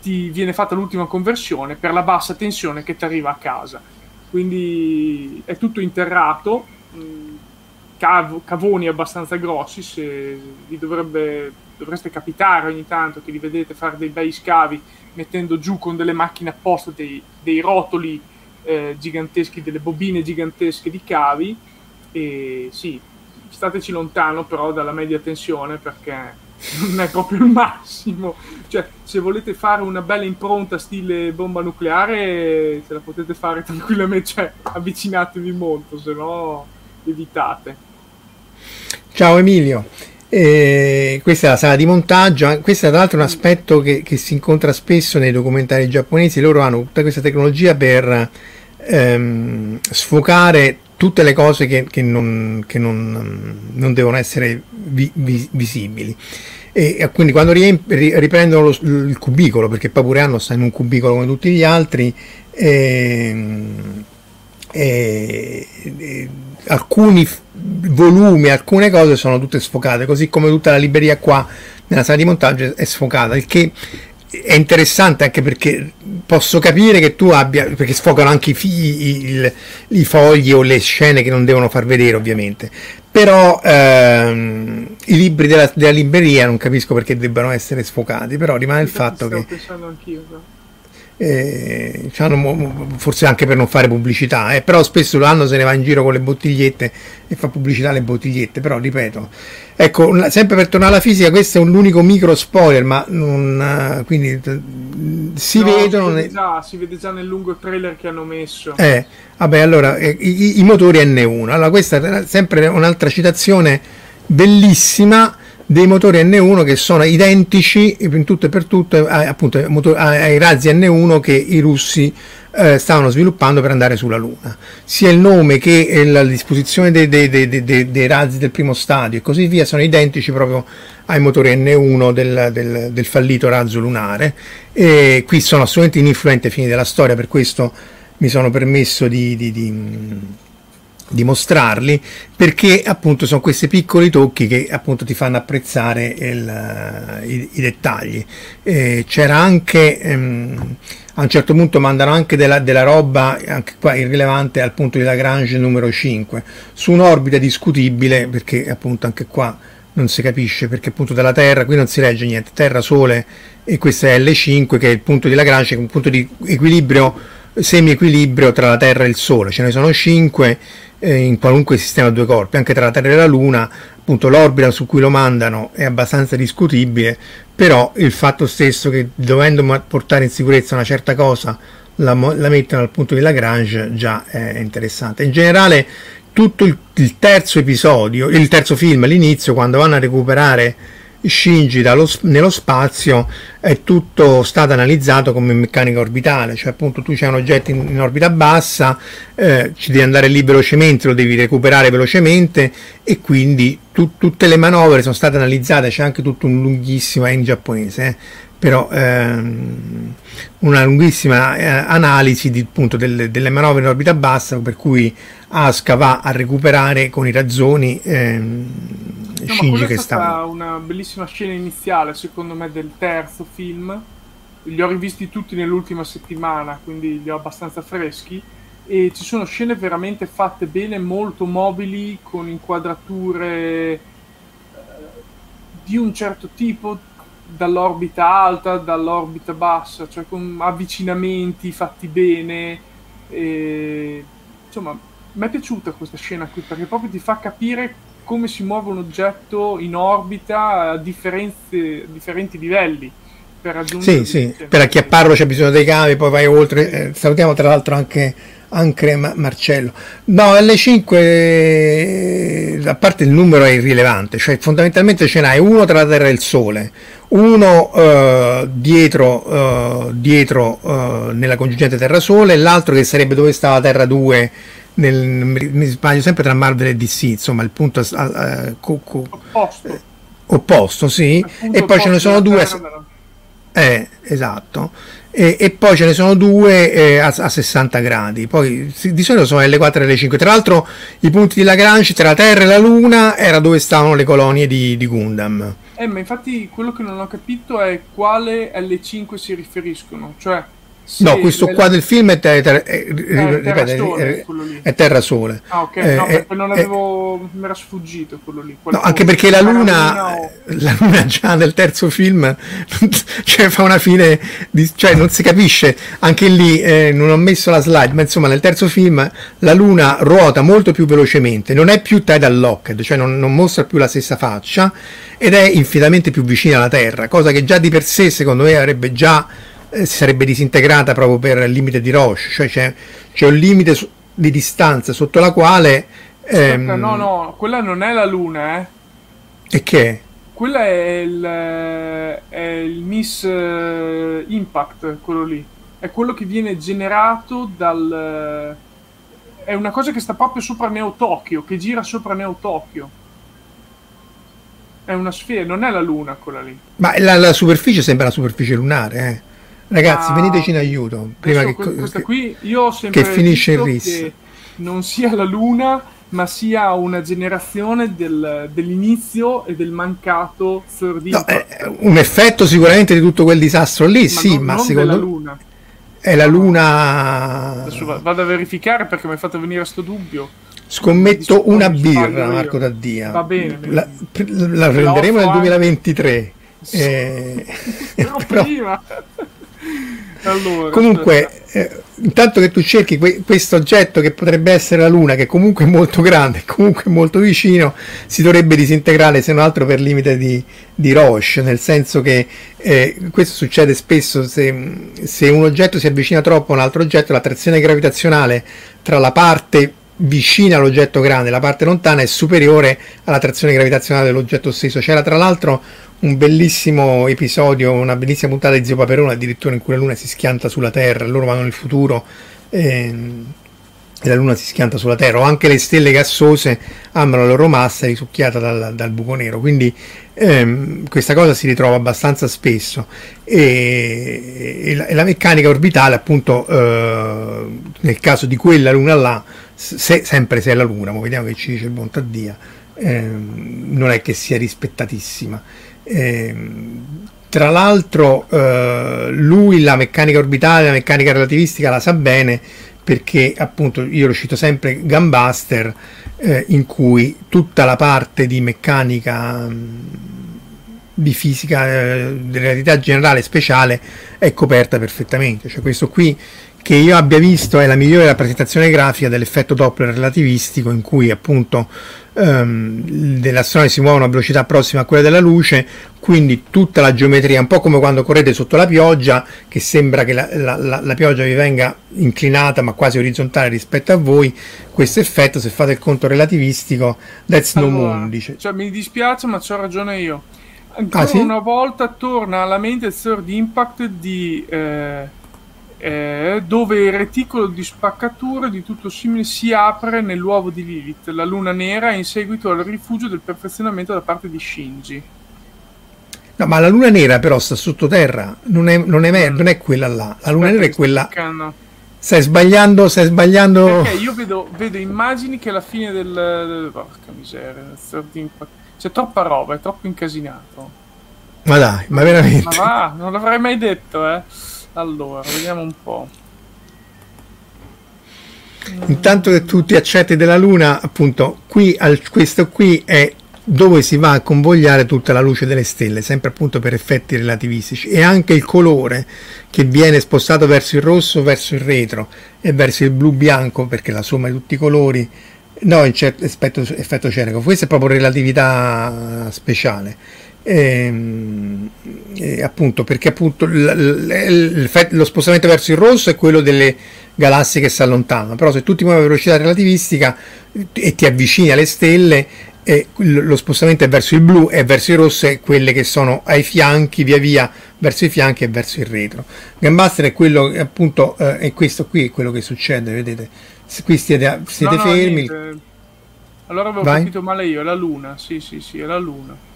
ti viene fatta l'ultima conversione per la bassa tensione che ti arriva a casa. Quindi è tutto interrato, cav- cavoni abbastanza grossi, se vi dovrebbe, dovreste capitare ogni tanto che li vedete fare dei bei scavi mettendo giù con delle macchine apposta dei, dei rotoli eh, giganteschi, delle bobine gigantesche di cavi e sì, stateci lontano però dalla media tensione perché non è proprio il massimo. Cioè, se volete fare una bella impronta stile bomba nucleare, ce la potete fare tranquillamente, cioè avvicinatevi molto, se no evitate. Ciao Emilio. Eh, questa è la sala di montaggio, questo è tra l'altro un aspetto che, che, si incontra spesso nei documentari giapponesi, loro hanno tutta questa tecnologia per ehm, sfocare tutte le cose che, che, non, che non, non, devono essere vi, vi, visibili. E, quindi quando riempie, riprendono lo, il cubicolo, perché poi pure hanno sta in un cubicolo come tutti gli altri, ehm, e, e, alcuni volumi, alcune cose sono tutte sfocate, così come tutta la libreria qua nella sala di montaggio è sfocata, il che è interessante anche perché posso capire che tu abbia, perché sfocano anche i, i, i, fogli o le scene che non devono far vedere ovviamente, però ehm, i libri della, della, libreria non capisco perché debbano essere sfocati, però rimane il fatto che... Eh, forse anche per non fare pubblicità, eh, però spesso l'anno se ne va in giro con le bottigliette e fa pubblicità alle bottigliette, però ripeto, ecco, sempre per tornare alla fisica, questo è l'unico micro spoiler, ma non, uh, quindi si no, vedono... Si vede, già, si vede, già, nel lungo trailer che hanno messo. Eh, vabbè, allora, eh, i, i motori N1, allora questa è sempre un'altra citazione bellissima dei motori N1 che sono identici in tutto e per tutto appunto, ai razzi N1 che i russi eh, stavano sviluppando per andare sulla Luna. Sia il nome che la disposizione dei, dei, dei, dei, razzi del primo stadio e così via sono identici proprio ai motori N1 del, del, del fallito razzo lunare. E qui sono assolutamente ininfluenti ai fini della storia, per questo mi sono permesso di, di, di dimostrarli perché appunto sono questi piccoli tocchi che appunto ti fanno apprezzare il, i, i, dettagli. Eh, c'era anche ehm, a un certo punto mandano anche della, della, roba anche qua irrilevante al punto di Lagrange numero 5 su un'orbita discutibile perché appunto anche qua non si capisce perché appunto dalla Terra qui non si legge niente Terra Sole e questo è L5 che è il punto di Lagrange un punto di equilibrio semi-equilibrio tra la Terra e il Sole ce ne sono 5 eh, in qualunque sistema a due corpi, anche tra la Terra e la Luna, appunto l'orbita su cui lo mandano è abbastanza discutibile, però il fatto stesso che dovendo portare in sicurezza una certa cosa la, la mettono al punto di Lagrange già è interessante. In generale tutto il, il terzo episodio, il terzo film all'inizio, quando vanno a recuperare Shinji dallo, nello spazio è tutto stato analizzato come meccanica orbitale, cioè appunto tu c'hai un oggetto in, in orbita bassa, eh, ci devi andare lì velocemente, lo devi recuperare velocemente e quindi tu, tutte le manovre sono state analizzate, c'è anche tutto un lunghissimo, è in giapponese, eh, però ehm, una lunghissima eh, analisi di, appunto, delle, delle, manovre in orbita bassa per cui Aska va a recuperare con i razzoni ehm, no, Shinji che sta... È stata una bellissima scena iniziale secondo me del terzo film, li ho rivisti tutti nell'ultima settimana quindi li ho abbastanza freschi e ci sono scene veramente fatte bene, molto mobili, con inquadrature eh, di un certo tipo dall'orbita alta, dall'orbita bassa, cioè con avvicinamenti fatti bene. E, insomma, mi è piaciuta questa scena qui perché proprio ti fa capire come si muove un oggetto in orbita a differenti livelli. Per raggiungere sì, sì, per acchiapparlo c'è bisogno dei cavi, poi vai oltre. Eh, salutiamo tra l'altro anche anche Marcello. No, L5, a parte il numero è irrilevante, cioè fondamentalmente ce n'hai uno tra la Terra e il Sole, uno uh, dietro, uh, dietro uh, nella congiungente Terra-Sole, l'altro che sarebbe dove stava Terra 2, nel, mi sbaglio sempre tra Marvel e DC, insomma il punto co, co, opposto. opposto, sì, e poi ce ne sono due... Eh, esatto. E, e, poi ce ne sono due eh, a, a, 60 gradi. Poi di solito sono le 4 e le 5. Tra l'altro, i punti di Lagrange tra la Terra e la Luna era dove stavano le colonie di, di Gundam. Eh, ma infatti quello che non ho capito è quale L5 si riferiscono. Cioè, sì, no, questo qua del film è, ter- ter- è, ripeto, Sole, è, Terra Sole. Ah, ok, eh, no, eh, non avevo. Eh, mi era sfuggito quello lì. No, anche perché la Luna, o... la Luna già nel terzo film cioè, fa una fine, di, cioè non si capisce. Anche lì eh, non ho messo la slide, ma insomma, nel terzo film la Luna ruota molto più velocemente, non è più tidal locked, cioè non, non mostra più la stessa faccia ed è infinitamente più vicina alla Terra, cosa che già di per sé, secondo me, avrebbe già eh, si sarebbe disintegrata proprio per il limite di Roche, cioè c'è, c'è un limite su, di distanza sotto la quale... Ehm... no, no, quella non è la Luna, eh. E che? Quella è il, è il Miss eh, Impact, quello lì. È quello che viene generato dal... È una cosa che sta proprio sopra Neo Tokyo, che gira sopra Neo Tokyo. È una sfera, non è la Luna quella lì. Ma la, la superficie sembra la superficie lunare, eh. Ragazzi, ah, veniteci in aiuto. Prima che, questa qui io ho sempre che finisce il RIS. Che non sia la Luna, ma sia una generazione del, dell'inizio e del mancato third no, Un effetto sicuramente di tutto quel disastro lì, ma sì, non, ma non secondo Luna. È la Luna. Adesso vado a verificare perché mi hai fatto venire questo dubbio. Scommetto una birra, Marco Daddia. Va bene. La, la prenderemo nel 2023. Sì. Eh, però, prima. Allora, Comunque, eh, intanto che tu cerchi que- questo oggetto che potrebbe essere la Luna, che comunque è molto grande, comunque molto vicino, si dovrebbe disintegrare se non altro per limite di, di Roche, nel senso che eh, questo succede spesso se, se un oggetto si avvicina troppo a un altro oggetto, l'attrazione gravitazionale tra la parte vicina all'oggetto grande, la parte lontana è superiore alla trazione gravitazionale dell'oggetto stesso. C'era tra l'altro un bellissimo episodio, una bellissima puntata di Zio Paperone, addirittura in cui la Luna si schianta sulla Terra, loro vanno nel futuro ehm, e la Luna si schianta sulla Terra, o anche le stelle gassose hanno la loro massa risucchiata dal, dal buco nero, quindi ehm, questa cosa si ritrova abbastanza spesso. E, e, la, e la, meccanica orbitale appunto eh, nel caso di quella Luna là, se, sempre se è la Luna, ma vediamo che ci dice il buon Taddia, ehm, non è che sia rispettatissima eh, tra l'altro eh, lui la meccanica orbitale, la meccanica relativistica la sa bene perché appunto io lo cito sempre Gunbuster eh, in cui tutta la parte di meccanica di fisica eh, di realtà generale speciale è coperta perfettamente. Cioè questo qui che io abbia visto è la migliore rappresentazione grafica dell'effetto Doppler relativistico in cui appunto um, delle astronavi si muovono a velocità prossima a quella della luce, quindi tutta la geometria, un po' come quando correte sotto la pioggia, che sembra che la, la, la, la pioggia vi venga inclinata ma quasi orizzontale rispetto a voi, questo effetto, se fate il conto relativistico, that's allora, no moon, dice. Cioè, mi dispiace ma c'ho ragione io. Ancora ah, sì? una volta torna alla mente il third impact di... Eh eh, dove il reticolo di spaccature di tutto simile si apre nell'uovo di Lilith, la luna nera, in seguito al rifugio del perfezionamento da parte di Shinji. No, ma la luna nera però sta sottoterra, non è, non è, non è quella là. La luna Aspetta, nera è quella... Spiccando. Stai sbagliando, stai sbagliando... Perché io vedo, vedo immagini che alla fine del... del porca miseria, c'è troppa roba, è troppo incasinato. Ma dai, ma veramente... Ma va, non l'avrei mai detto, eh. Allora, vediamo un po'. Intanto che tu ti accetti della Luna, appunto, qui al, questo qui è dove si va a convogliare tutta la luce delle stelle, sempre appunto per effetti relativistici, e anche il colore che viene spostato verso il rosso, verso il retro e verso il blu-bianco, perché la somma di tutti i colori, no, in certo effetto, effetto cerico, questa è proprio relatività speciale. Ehm, eh, appunto perché appunto l, l, l, lo spostamento verso il rosso è quello delle galassie che si allontanano però se tu ti muovi a velocità relativistica e ti avvicini alle stelle eh, lo spostamento è verso il blu e verso il rosso è quelle che sono ai fianchi via via verso i fianchi e verso il retro. Gambaster è quello che appunto eh, e questo qui è quello che succede vedete? Se qui siete, siete no, fermi. no, allora avevo Vai. capito male io è la luna sì sì sì è la luna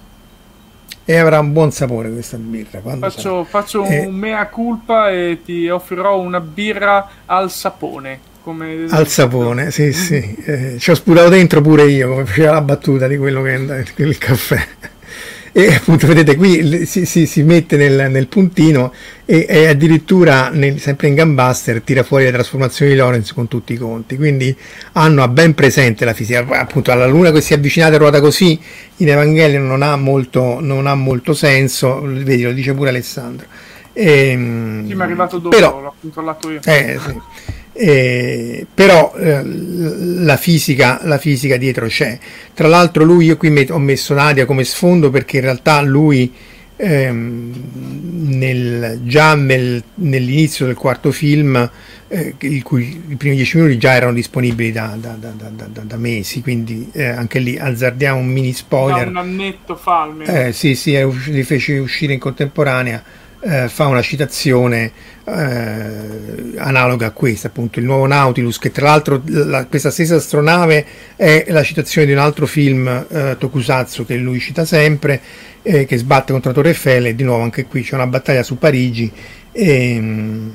e avrà un buon sapore questa birra. Faccio, faccio eh, un mea culpa e ti offrirò una birra al sapone. Come... Al sapone, sì, sì. Eh, ci ho sputato dentro pure io, come faceva la battuta di quello che è il caffè e appunto vedete qui si, si, si mette nel, nel, puntino e, e addirittura nel, sempre in Gambuster tira fuori le trasformazioni di Lorenz con tutti i conti quindi hanno ben presente la fisica appunto alla luna che si è avvicinata e ruota così in Evangelio non ha molto, non ha molto senso vedi lo dice pure Alessandro e, ehm, sì, mi è arrivato dopo, però, l'ho controllato io. Eh, sì. Eh, però eh, la, fisica, la fisica dietro c'è. Tra l'altro lui, io qui met- ho messo Nadia come sfondo perché in realtà lui ehm, nel, già nel, nell'inizio del quarto film, eh, il cui i primi dieci minuti già erano disponibili da, da, da, da mesi, quindi eh, anche lì azzardiamo un mini spoiler. Da un annetto fa almeno. Eh, sì, sì, li fece uscire in contemporanea eh, fa una citazione eh, analoga a questa, appunto il nuovo Nautilus, che tra l'altro la, questa stessa astronave è la citazione di un altro film eh, Tokusatsu che lui cita sempre, eh, che sbatte contro la Torre Eiffel e di nuovo anche qui c'è una battaglia su Parigi. Ehm,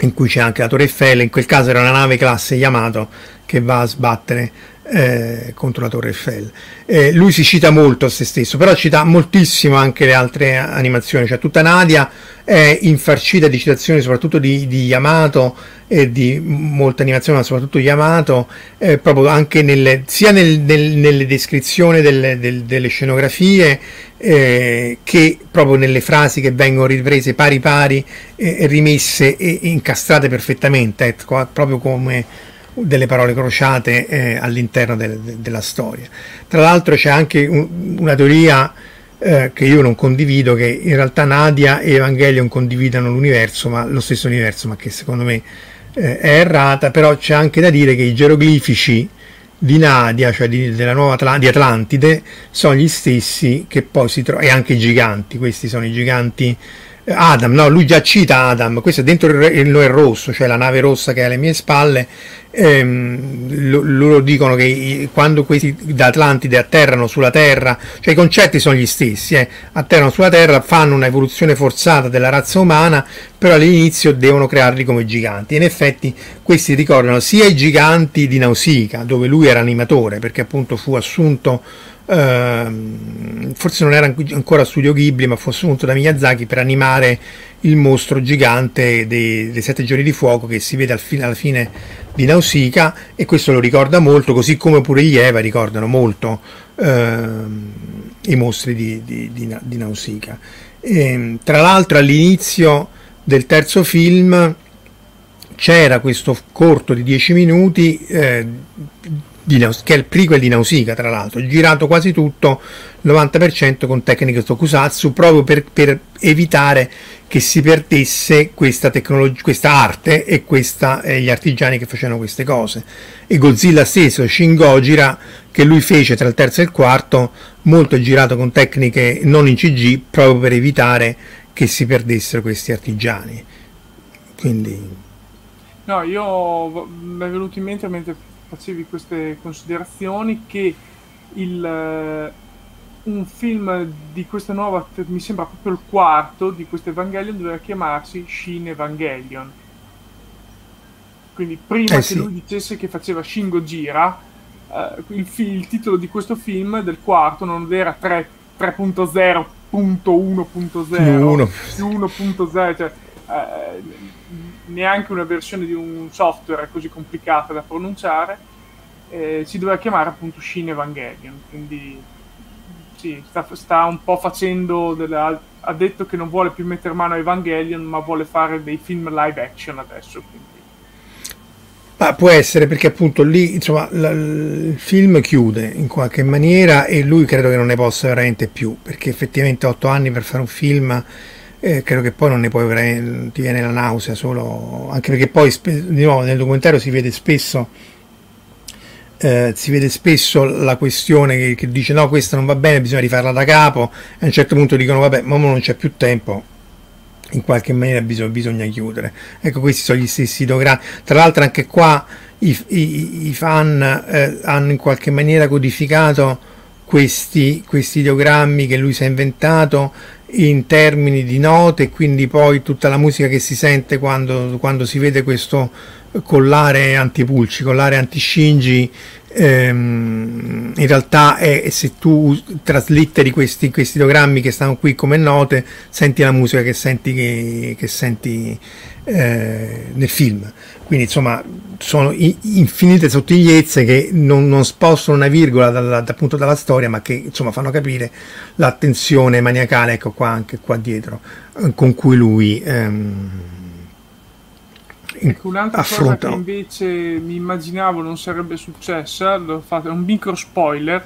in cui c'è anche la Torre Eiffel, in quel caso era una nave classe Yamato che va a sbattere eh, contro la Torre Eiffel. Eh, lui si cita molto a se stesso, però cita moltissimo anche le altre animazioni, cioè tutta Nadia è infarcita di citazioni soprattutto di, di Yamato e di molta animazione, ma soprattutto Yamato, eh, proprio anche nelle, sia nel, nel, nelle descrizioni delle, del, delle scenografie eh, che proprio nelle frasi che vengono riprese pari pari e rimesse e incastrate perfettamente, ecco, proprio come delle parole crociate eh, all'interno de- de- della storia. Tra l'altro c'è anche un- una teoria eh, che io non condivido, che in realtà Nadia e Evangelion condividano l'universo, ma lo stesso universo, ma che secondo me eh, è errata, però c'è anche da dire che i geroglifici di Nadia, cioè di, della nuova Atl- di Atlantide, sono gli stessi che poi si trovano, e anche i giganti, questi sono i giganti Adam, no, lui già cita Adam, questo è dentro il, il rosso, cioè la nave rossa che è alle mie spalle, ehm, loro dicono che quando questi da Atlantide atterrano sulla Terra, cioè i concetti sono gli stessi, eh, atterrano sulla Terra, fanno un'evoluzione forzata della razza umana, però all'inizio devono crearli come giganti. In effetti questi ricordano sia i giganti di Nausicaa, dove lui era animatore, perché appunto fu assunto Uh, forse non era ancora studio Ghibli, ma fu assunto da Miyazaki per animare il mostro gigante dei, dei Sette Giorni di Fuoco che si vede al fi- alla fine di Nausicaa e questo lo ricorda molto, così come pure gli Eva ricordano molto uh, i mostri di, di, di, di Nausicaa. E, tra l'altro all'inizio del terzo film c'era questo corto di 10 minuti eh, che è il prequel di Nausicaa tra l'altro, girato quasi tutto, 90% con tecniche tokusatsu, proprio per, per evitare che si perdesse questa, tecnologia, questa arte e questa, eh, gli artigiani che facevano queste cose. E Godzilla stesso, Shin Gojira, che lui fece tra il terzo e il quarto, molto girato con tecniche non in CG, proprio per evitare che si perdessero questi artigiani. Quindi... No, io mi è venuto in mente mentre facevi queste considerazioni che il, uh, un film di questa nuova, mi sembra proprio il quarto di questo Evangelion, doveva chiamarsi Shin Evangelion. Quindi prima eh, che sì. lui dicesse che faceva Shin Gojira, uh, il, fi- il, titolo di questo film del quarto non era 3, 3.0.1.0 più 1.0, cioè, uh, neanche una versione di un software così complicata da pronunciare, eh, si doveva chiamare appunto Shin Evangelion. Quindi sì, sta, sta un po' facendo delle, ha detto che non vuole più mettere mano a Evangelion, ma vuole fare dei film live action adesso. Quindi. Ma può essere perché appunto lì insomma la, il film chiude in qualche maniera e lui credo che non ne possa veramente più perché effettivamente otto anni per fare un film eh, credo che poi non ne puoi ti viene la nausea solo anche perché poi di nuovo nel documentario si vede spesso eh, si vede spesso la questione che, che, dice no questa non va bene bisogna rifarla da capo. E a un certo punto dicono vabbè ma non c'è più tempo. In qualche maniera bisogna, bisogna chiudere. Ecco questi sono gli stessi ideogrammi tra l'altro anche qua i, i, i fan eh, hanno in qualche maniera codificato questi, questi ideogrammi che lui si è inventato in termini di note quindi poi tutta la musica che si sente quando, quando si vede questo collare antipulci, collare antiscingi ehm, in realtà è, se tu traslitteri questi, questi ideogrammi che stanno qui come note senti la musica che senti, che, che senti eh, nel film quindi insomma sono infinite sottigliezze che non, non spostano una virgola dal, appunto dalla storia ma che insomma fanno capire l'attenzione maniacale ecco qua anche qua dietro con cui lui ehm, Ecco, un'altra affrontano. cosa che invece mi immaginavo non sarebbe successa, l'ho fatto, è un micro spoiler.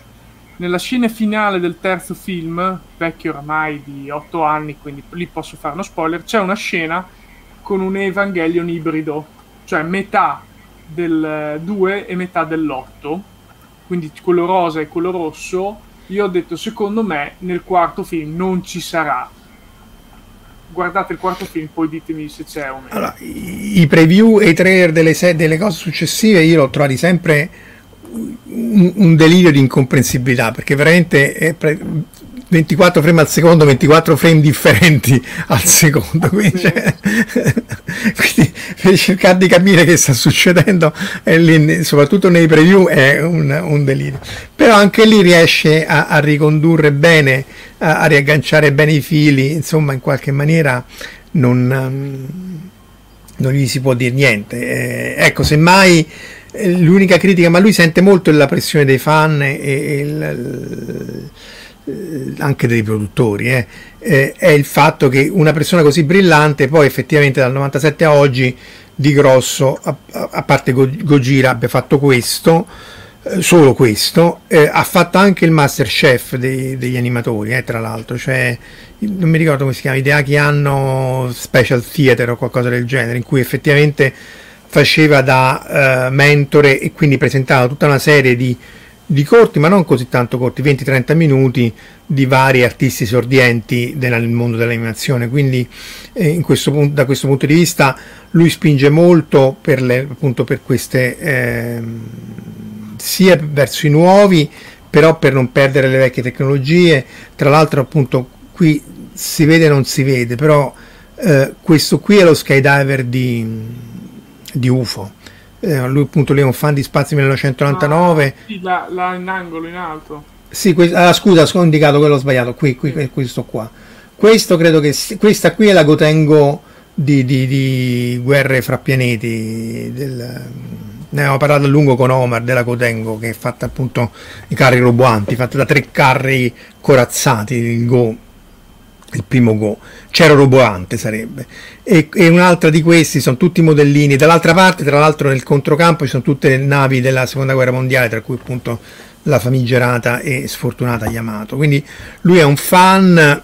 Nella scena finale del terzo film, vecchio oramai di 8 anni, quindi lì posso fare uno spoiler, c'è una scena con un Evangelion ibrido, cioè metà del 2 e metà dell'8, quindi quello rosa e quello rosso. Io ho detto, secondo me, nel quarto film non ci sarà guardate il quarto film, poi ditemi se c'è o meno. Allora, i preview e i trailer delle, se- delle cose successive io l'ho trovati sempre un, un, delirio di incomprensibilità perché veramente pre- 24 frame al secondo, 24 frame differenti al secondo. Quindi, cioè, quindi per cercare di capire che sta succedendo, lì, soprattutto nei preview, è un, un, delirio. Però anche lì riesce a, a ricondurre bene, a, a, riagganciare bene i fili, insomma, in qualche maniera non, non gli si può dire niente. Eh, ecco, semmai eh, l'unica critica, ma lui sente molto la pressione dei fan e, e il, eh, anche dei produttori, eh, eh, è il fatto che una persona così brillante poi effettivamente dal 97 a oggi di grosso, a, parte Gojira abbia fatto questo, eh, solo questo, eh, ha fatto anche il Masterchef dei, degli animatori, eh, tra l'altro, cioè non mi ricordo come si chiama, Ideaki hanno Special Theater o qualcosa del genere, in cui effettivamente faceva da mentore e quindi presentava tutta una serie di di corti, ma non così tanto corti, 20-30 minuti di vari artisti esordienti nel mondo dell'animazione. Quindi eh, questo, da questo punto di vista lui spinge molto per, le, appunto, per queste, eh, sia verso i nuovi, però per non perdere le vecchie tecnologie. Tra l'altro appunto qui si vede non si vede, però eh, questo qui è lo skydiver di, di UFO eh, lui appunto lì è un fan di Spazi 1999 ah, sì, là, là, in angolo in alto. Sì, que- ah, scusa ho indicato quello sbagliato qui, qui sì. questo qua. Questo credo che si- questa qui è la Gotengo di, di, di guerre fra pianeti del, ne abbiamo parlato a lungo con Omar della Gotengo che è fatta appunto i carri roboanti fatta da tre carri corazzati il Go il primo Go, Cero Roboante sarebbe, e, e, un'altra di questi sono tutti modellini, dall'altra parte tra l'altro nel controcampo ci sono tutte le navi della seconda guerra mondiale, tra cui appunto la famigerata e sfortunata Yamato, quindi lui è un fan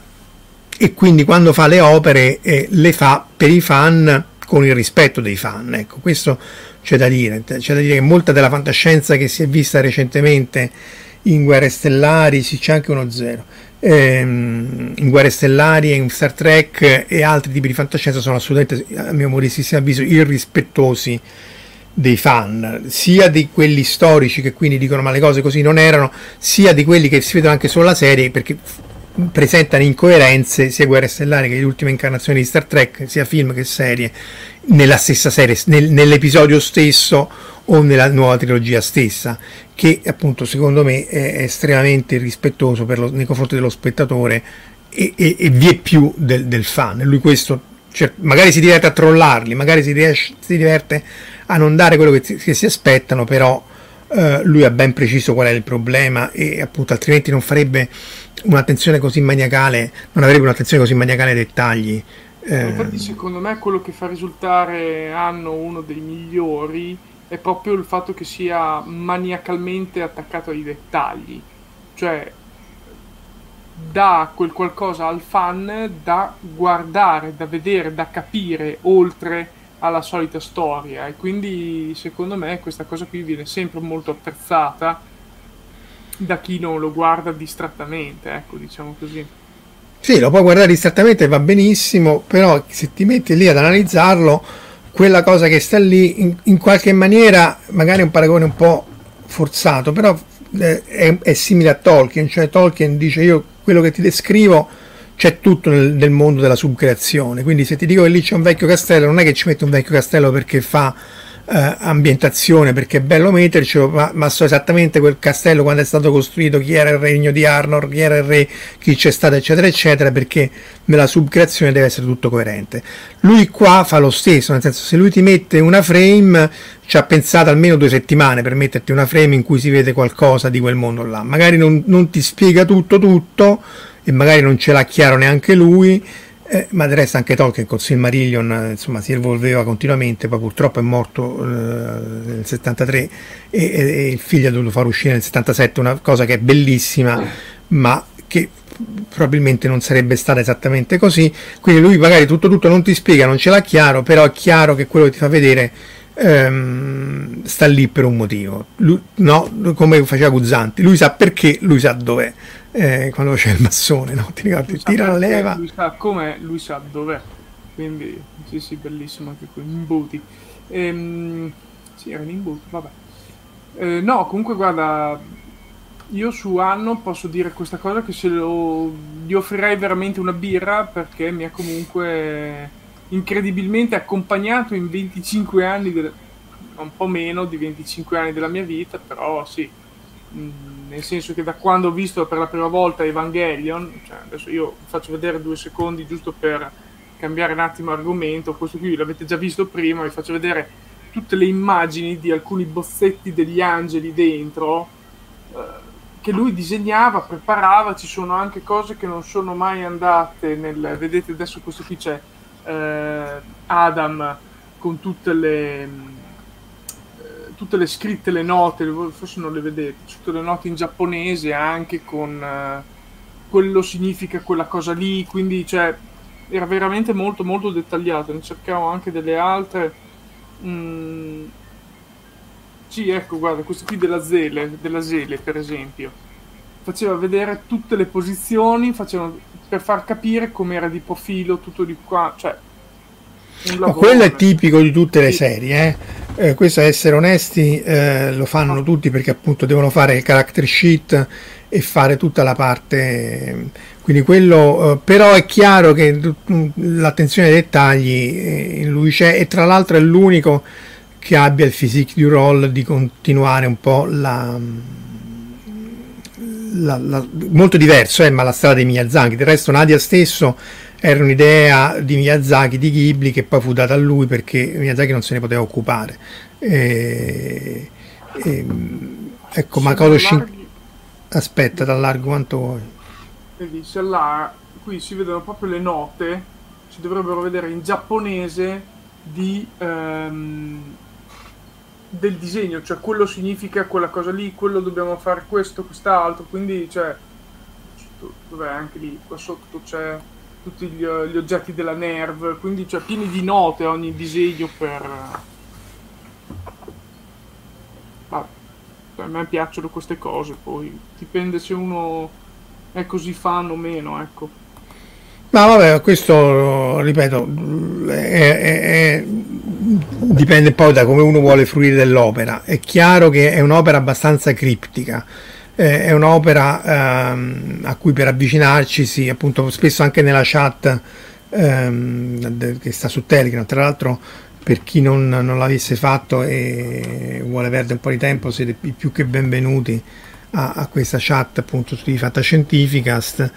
e quindi quando fa le opere eh, le fa per i fan con il rispetto dei fan, ecco questo c'è da dire, c'è da dire che molta della fantascienza che si è vista recentemente in Guerre Stellari, sì c'è anche uno zero, ehm, in Guerre Stellari, in Star Trek e altri tipi di fantascienza sono assolutamente, a mio modestissimo avviso, irrispettosi dei fan, sia di quelli storici che quindi dicono ma le cose così non erano, sia di quelli che si vedono anche solo la serie perché presentano incoerenze sia Guerre Stellari che le ultime incarnazioni di Star Trek, sia film che serie, nella stessa serie, nel, nell'episodio stesso o nella nuova trilogia stessa che appunto secondo me è estremamente irrispettoso lo, nei confronti dello spettatore e, e, e vie più del, del fan. Lui questo cioè, magari si diverte a trollarli, magari si, riesce, si diverte a non dare quello che, che si aspettano, però eh, lui ha ben preciso qual è il problema e appunto altrimenti non farebbe un'attenzione così maniacale, non avrebbe un'attenzione così maniacale ai dettagli. Eh. Infatti secondo me quello che fa risultare Anno uno dei migliori è proprio il fatto che sia maniacalmente attaccato ai dettagli, cioè dà quel qualcosa al fan da guardare, da vedere, da capire oltre alla solita storia e quindi secondo me questa cosa qui viene sempre molto apprezzata da chi non lo guarda distrattamente, ecco, diciamo così. Sì, lo puoi guardare distrattamente, va benissimo, però se ti metti lì ad analizzarlo quella cosa che sta lì in, in qualche maniera magari un paragone un po' forzato però eh, è, è, simile a Tolkien, cioè Tolkien dice io quello che ti descrivo c'è tutto nel, nel, mondo della subcreazione, quindi se ti dico che lì c'è un vecchio castello non è che ci metto un vecchio castello perché fa eh, ambientazione perché è bello mettercelo, ma, ma, so esattamente quel castello quando è stato costruito, chi era il regno di Arnor, chi era il re, chi c'è stato, eccetera, eccetera, perché nella subcreazione deve essere tutto coerente. Lui qua fa lo stesso, nel senso se lui ti mette una frame, ci ha pensato almeno due settimane per metterti una frame in cui si vede qualcosa di quel mondo là. Magari non, non ti spiega tutto tutto e magari non ce l'ha chiaro neanche lui eh, ma del resto anche Tolkien con Silmarillion eh, insomma, si evolveva continuamente, poi purtroppo è morto eh, nel 73 e, e, il figlio ha dovuto far uscire nel 77 una cosa che è bellissima, ma che probabilmente non sarebbe stata esattamente così. Quindi lui magari tutto tutto non ti spiega, non ce l'ha chiaro, però è chiaro che quello che ti fa vedere ehm, sta lì per un motivo. Lui, no, come faceva Guzzanti, lui sa perché, lui sa dov'è eh, quando c'è il massone, no? Ti ricordi? Tira la leva. Lui sa com'è, lui sa dov'è. Quindi, sì, sì, bellissimo anche qui. Imbuti. Ehm, sì, era in imbuti, vabbè. Eh, no, comunque, guarda, io su Anno posso dire questa cosa che se lo, gli offrirei veramente una birra perché mi ha comunque incredibilmente accompagnato in 25 anni, del, un po' meno di 25 anni della mia vita, però sì. Mh, mm, nel senso che da quando ho visto per la prima volta Evangelion, cioè adesso io faccio vedere due secondi giusto per cambiare un attimo argomento, questo qui l'avete già visto prima, vi faccio vedere tutte le immagini di alcuni bozzetti degli angeli dentro eh, che lui disegnava, preparava, ci sono anche cose che non sono mai andate nel... vedete adesso questo qui c'è eh, Adam con tutte le tutte le scritte, le note, forse non le vedete, tutte le note in giapponese anche con uh, quello significa quella cosa lì, quindi cioè, era veramente molto molto dettagliato, ne cercavo anche delle altre. Mm. Sì, ecco, guarda, questo qui della Zele, della Zele per esempio, faceva vedere tutte le posizioni, facevano, per far capire come era di profilo, tutto di qua, cioè ma quello è tipico di tutte le serie, eh? Eh, questo essere onesti eh, lo fanno tutti perché appunto devono fare il character sheet e fare tutta la parte quindi quello eh, però è chiaro che l'attenzione ai dettagli eh, in lui c'è e tra l'altro è l'unico che abbia il physique du role di continuare un po' la, la, la molto diverso eh, ma la strada di Miyazaki del resto Nadia stesso era un'idea di Miyazaki, di Ghibli, che poi fu data a lui perché Miyazaki non se ne poteva occupare. E, e, ecco, Makoto Shin... Aspetta, t'allargo quanto vuoi. Vedi, se là, qui si vedono proprio le note, si dovrebbero vedere in giapponese di, um, del disegno, cioè quello significa quella cosa lì, quello dobbiamo fare questo, quest'altro, quindi cioè, dov'è anche lì, qua sotto c'è tutti gli, gli, oggetti della Nerv, quindi cioè pieni di note ogni disegno per... Vabbè, a me piacciono queste cose, poi dipende se uno è così fan o meno, ecco. Ma vabbè, questo, ripeto, è, è, è, dipende poi da come uno vuole fruire dell'opera. È chiaro che è un'opera abbastanza criptica eh, è un'opera ehm, a cui per avvicinarci, sì, appunto spesso anche nella chat ehm, che sta su Telegram, tra l'altro per chi non, non, l'avesse fatto e vuole perdere un po' di tempo siete più che benvenuti a, a questa chat appunto di Fantascientificast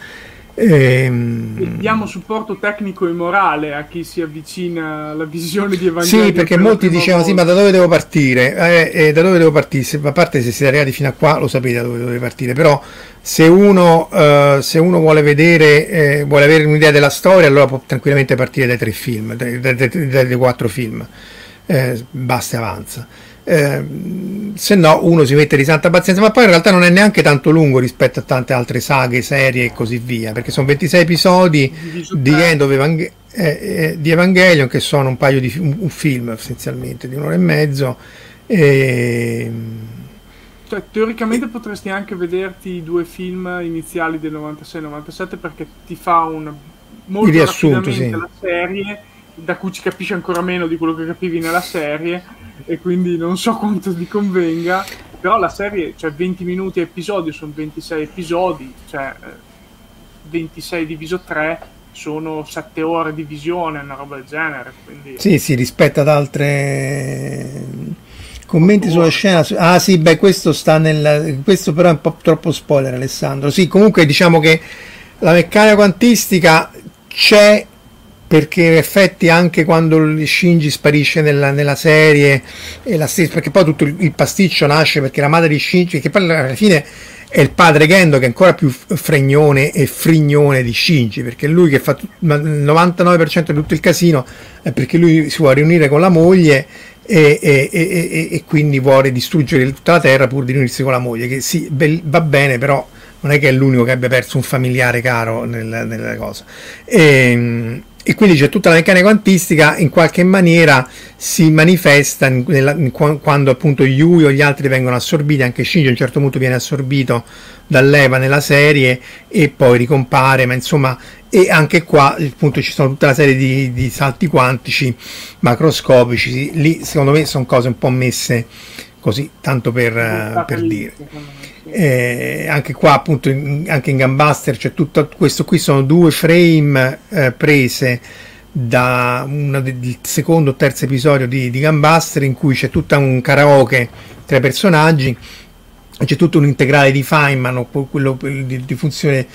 Ehm... Diamo supporto tecnico e morale a chi si avvicina alla visione di Evangelion. Sì, perché molti dicevano: Sì, ma da dove devo partire? Eh, eh, da dove devo partire? Se, a parte se siete arrivati fino a qua, lo sapete da dove dovete partire. Però, se uno, eh, se uno vuole vedere, eh, vuole avere un'idea della storia, allora può tranquillamente partire dai tre film, dai, dai, dai, dai quattro film. Eh, basta e avanza eh, se no uno si mette di santa pazienza, ma poi in realtà non è neanche tanto lungo rispetto a tante altre saghe, serie e così via, perché sono 26 episodi di, End of Evangel- eh, eh, di Evangelion che sono un paio di un, un film essenzialmente di un'ora e mezzo. E... Cioè, teoricamente potresti anche vederti i due film iniziali del 96-97 perché ti fa un molto riassunto sì. la serie da cui ci capisci ancora meno di quello che capivi nella serie e quindi non so quanto ti convenga. però la serie, cioè 20 minuti a episodio, sono 26 episodi, cioè 26 diviso 3 sono 7 ore di visione, una roba del genere. Quindi... Sì, sì, rispetto ad altre Commenti sulla scena. Ah sì, beh, questo sta nel... Questo però è un po' troppo spoiler Alessandro. Sì, comunque diciamo che la meccanica quantistica c'è perché in effetti anche quando Shinji sparisce nella, nella serie stessa, perché poi tutto il pasticcio nasce perché la madre di Shinji, che poi alla fine è il padre Gendo che è ancora più fregnone e frignone di Shinji, perché lui che fa il 99% di tutto il casino è perché lui si vuole riunire con la moglie e, e, e, e, quindi vuole distruggere tutta la terra pur di riunirsi con la moglie, che sì, va bene, però non è che è l'unico che abbia perso un familiare caro nel, nella cosa. E, e quindi c'è tutta la meccanica quantistica in qualche maniera si manifesta nella, in, quando appunto Yui o gli altri vengono assorbiti, anche Shinji a un certo punto viene assorbito dall'Eva nella serie e poi ricompare, ma insomma e anche qua appunto ci sono tutta una serie di, di salti quantici macroscopici, lì secondo me sono cose un po' messe così, tanto per, per dire. Eh, anche qua appunto in, anche in Gambuster c'è tutto questo qui sono due frame eh, prese da una del secondo o terzo episodio di, di Gambuster in cui c'è tutto un karaoke tra i personaggi c'è tutto un integrale di Feynman quello di, di, funzione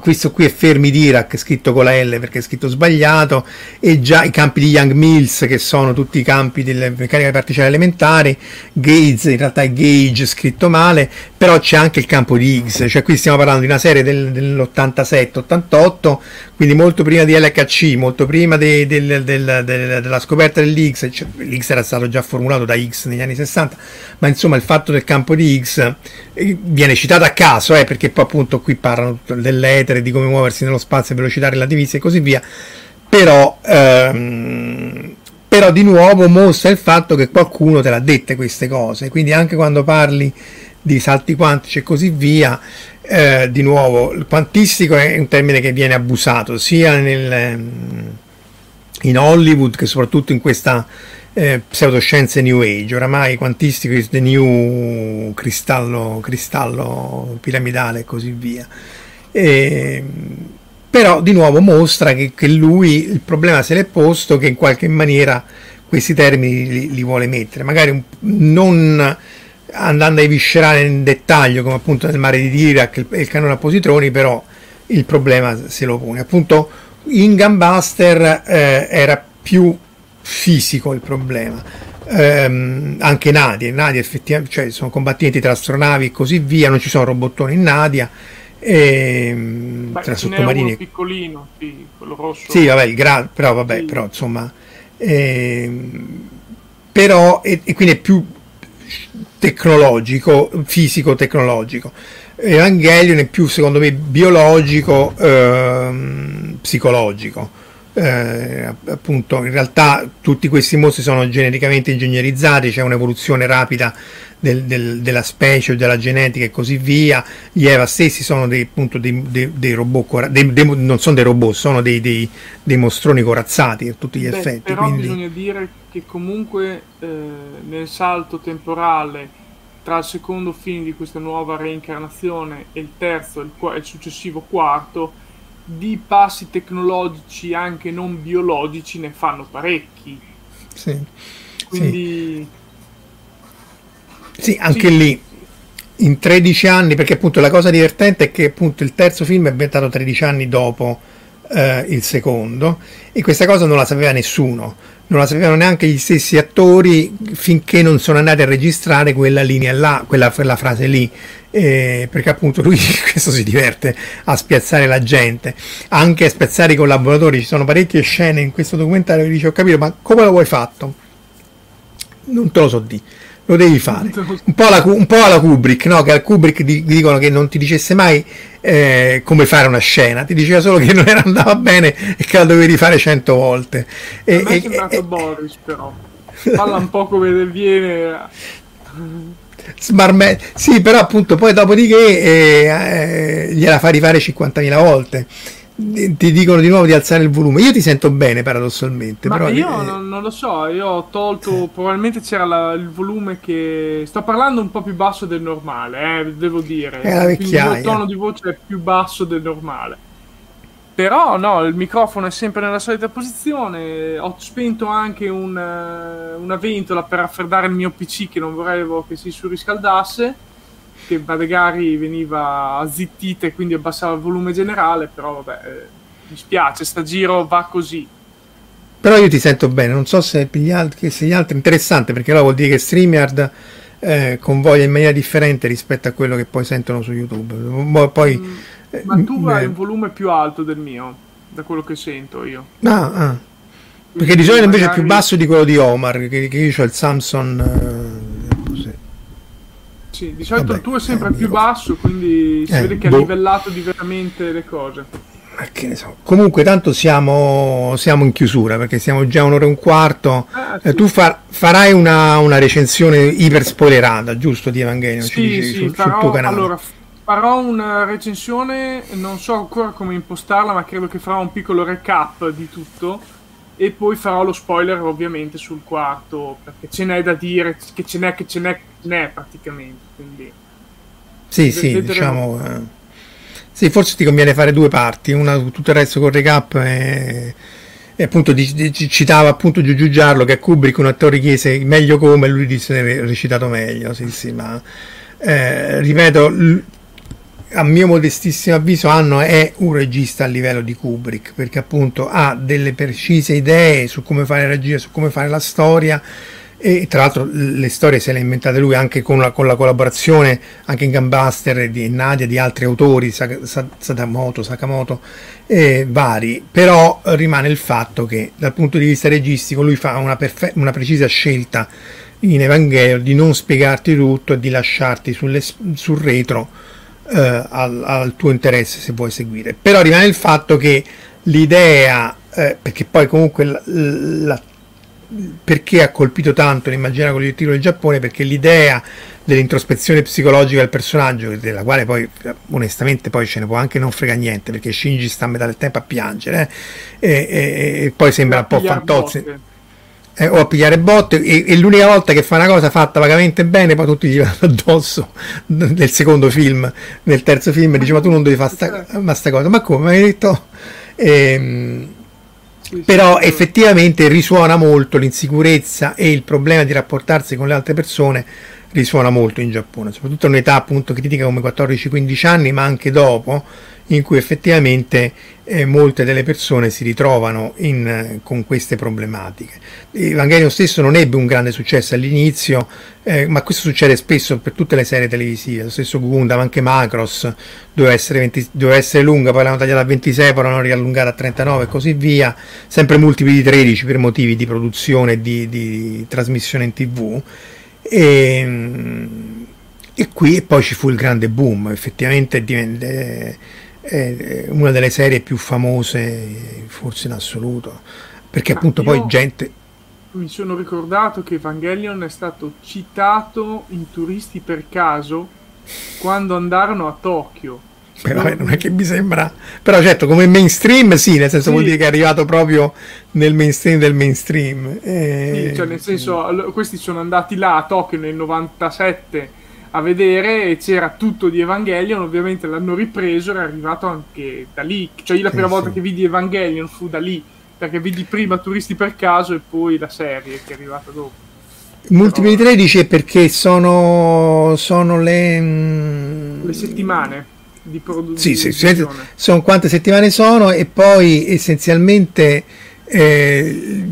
questo qui è fermi di Iraq scritto con la L perché è scritto sbagliato e già i campi di Young Mills che sono tutti i campi delle meccaniche particelle elementari Gates in realtà è Gage scritto male però c'è anche il campo di Higgs cioè qui stiamo parlando di una serie del, dell'87-88 quindi molto prima di LHC molto prima de, del, del, della scoperta dell'Higgs cioè, l'Higgs era stato già formulato da Higgs negli anni 60 ma insomma il fatto del campo di Higgs viene citato a caso, eh, perché poi appunto qui parlano dell'etere, di come muoversi nello spazio, velocità relativista e così via, però, ehm, però di nuovo mostra il fatto che qualcuno te l'ha dette queste cose, quindi anche quando parli di salti quantici e così via, eh, di nuovo, il quantistico è un termine che viene abusato sia nel, in Hollywood che soprattutto in questa eh, pseudoscienze New Age, oramai quantistico is the new cristallo, cristallo piramidale e così via. E, però di nuovo mostra che, che, lui il problema se l'è posto che in qualche maniera questi termini li, li vuole mettere, magari un, non andando a eviscerare in dettaglio come appunto nel mare di Dirac e il canone a positroni, però il problema se lo pone. Appunto in Gunbuster eh, era più fisico il problema. Ehm, anche Nadia, Nadia effettivamente, cioè sono combattimenti tra astronavi e così via, non ci sono robottoni in Nadia. E, Beh, tra sottomarini piccolino sì, quello rosso sì vabbè il gra- però vabbè sì. però insomma ehm, però e, e, quindi è più tecnologico fisico tecnologico. Evangelion è più secondo me biologico ehm, psicologico. Eh, appunto in realtà tutti questi mostri sono genericamente ingegnerizzati, c'è un'evoluzione rapida del, del, della specie della genetica e così via. Gli Eva stessi sono dei, appunto, dei, dei, dei robot, dei, non sono dei robot, sono dei, mostroni corazzati a tutti gli Beh, effetti. Però quindi... bisogna dire che comunque eh, nel salto temporale tra il secondo film di questa nuova reincarnazione e il terzo e il, il successivo quarto di passi tecnologici anche non biologici ne fanno parecchi. Sì. Quindi... Sì, sì anche sì. lì in 13 anni, perché appunto la cosa divertente è che appunto il terzo film è ambientato 13 anni dopo eh, il secondo e questa cosa non la sapeva nessuno non la sapevano neanche gli stessi attori finché non sono andati a registrare quella linea là, quella, quella frase lì, eh, perché appunto lui questo si diverte a spiazzare la gente, anche a spiazzare i collaboratori, ci sono parecchie scene in questo documentario che dice ho capito ma come lo vuoi fatto? Non te lo so di lo devi fare. Un po' alla, un po alla Kubrick, no? che al Kubrick di, dicono che non ti dicesse mai eh, come fare una scena, ti diceva solo che non era andava bene e che la dovevi rifare cento volte. E, A me è sembrato e, Boris però, parla un po' come viene... Smarme- sì, però appunto poi dopodiché eh, eh, gliela fa rifare 50.000 volte ti dicono di nuovo di alzare il volume. Io ti sento bene paradossalmente. Ma però io eh... non, non, lo so, io ho tolto, probabilmente c'era la, il volume che... Sto parlando un po' più basso del normale, eh, devo dire. È la vecchiaia. il tono di voce è più basso del normale. Però no, il microfono è sempre nella solita posizione. Ho spento anche un, una ventola per raffreddare il mio PC che non vorrei che si surriscaldasse che magari veniva azzittita e quindi abbassava il volume generale, però vabbè, eh, mi spiace, sta giro va così. Però io ti sento bene, non so se gli altri, se gli altri interessante, perché allora vuol dire che StreamYard eh, convoglia in maniera differente rispetto a quello che poi sentono su YouTube. Poi, mm, eh, ma tu hai un volume più alto del mio, da quello che sento io. Ah, ah. Perché di solito invece magari... è più basso di quello di Omar, che, che io ho il Samsung eh, sì, di solito Vabbè, il tuo è sempre più basso, quindi si eh, vede che boh. ha livellato diversamente le cose. Ma che ne so. Comunque, tanto siamo, siamo in chiusura perché siamo già un'ora e un quarto. Ah, sì. eh, tu far, farai una, una, recensione iper spoilerata, giusto? Di Evangelion sì, sì, sul, farò, sul tuo canale. Allora, farò una recensione, non so ancora come impostarla, ma credo che farò un piccolo recap di tutto e poi farò lo spoiler ovviamente sul quarto perché ce n'è da dire che ce n'è che ce n'è, ce n'è praticamente quindi sì sì diciamo eh, sì forse ti conviene fare due parti una tutto il resto con recap e, e appunto di, di, citava appunto Giugiu Giarlo che a Kubrick un attore chiese meglio come lui disse recitato meglio sì sì ma eh, ripeto a mio modestissimo avviso Anno è un regista a livello di Kubrick perché appunto ha delle precise idee su come fare la regia, su come fare la storia e tra l'altro le storie se le ha inventate lui anche con la, con la collaborazione anche in Gambuster di Nadia di altri autori Sadamoto, Sakamoto eh, vari. Però rimane il fatto che dal punto di vista registico lui fa una, perfe- una precisa scelta in Evangelio di non spiegarti tutto e di lasciarti sulle, sul retro eh, al, al, tuo interesse se vuoi seguire. Però rimane il fatto che l'idea, eh, perché poi comunque la, la, perché ha colpito tanto l'immaginario collettivo del Giappone? Perché l'idea dell'introspezione psicologica del personaggio, della quale poi onestamente poi ce ne può anche non frega niente, perché Shinji sta a metà del tempo a piangere, eh, e, e, e, poi sembra un po' fantozzi eh, o a pigliare botte e, e, l'unica volta che fa una cosa fatta vagamente bene poi tutti gli vanno addosso nel secondo film nel terzo film dice ma tu non devi fare sta, ma sta cosa. Ma come? Hai detto? Ehm, però effettivamente risuona molto l'insicurezza e il problema di rapportarsi con le altre persone risuona molto in Giappone soprattutto in un'età appunto critica come 14-15 anni ma anche dopo in cui effettivamente eh, molte delle persone si ritrovano in, eh, con queste problematiche. Evangelion stesso non ebbe un grande successo all'inizio, eh, ma questo succede spesso per tutte le serie televisive, lo stesso Gundam, anche Macross doveva essere, 20, doveva essere lunga, poi l'hanno tagliata a 26, poi l'hanno riallungata a 39 e così via, sempre multipli di 13 per motivi di produzione e di, di trasmissione in tv. E, e qui poi ci fu il grande boom, effettivamente divenne è una delle serie più famose forse in assoluto perché Ma appunto poi gente mi sono ricordato che Evangelion è stato citato in Turisti per caso quando andarono a Tokyo però non è che mi sembra però certo come mainstream sì nel senso sì. vuol dire che è arrivato proprio nel mainstream del mainstream. E... sì, cioè nel senso questi sono andati là a Tokyo nel 97 a vedere e c'era tutto di Evangelion, ovviamente l'hanno ripreso, era arrivato anche da lì, cioè io la prima sì, volta che vidi Evangelion fu da lì, perché vidi prima Turisti per caso e poi la serie che è arrivata dopo. Multipli Però... 13 è perché sono, sono le... Mm, le settimane di produzione. Sì, sì, sono quante settimane sono e poi essenzialmente eh,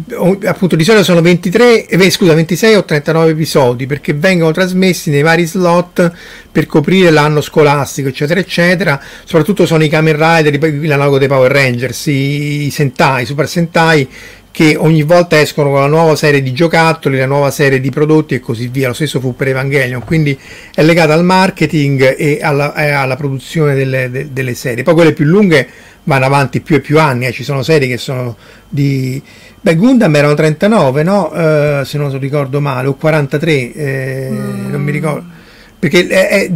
appunto di solito sono 23 eh, scusa 26 o 39 episodi perché vengono trasmessi nei vari slot per coprire l'anno scolastico eccetera eccetera soprattutto sono i Kamen Rider l'analogo dei Power Rangers i, i Sentai i Super Sentai che ogni volta escono con la nuova serie di giocattoli, la nuova serie di prodotti e così via. Lo stesso fu per Evangelion, quindi è legata al marketing e alla, e alla produzione delle, de, delle, serie. Poi quelle più lunghe vanno avanti più e più anni, eh. ci sono serie che sono di... Beh, Gundam erano 39, no? Uh, se non ricordo male, o 43, eh, mm. non mi ricordo perché è, è,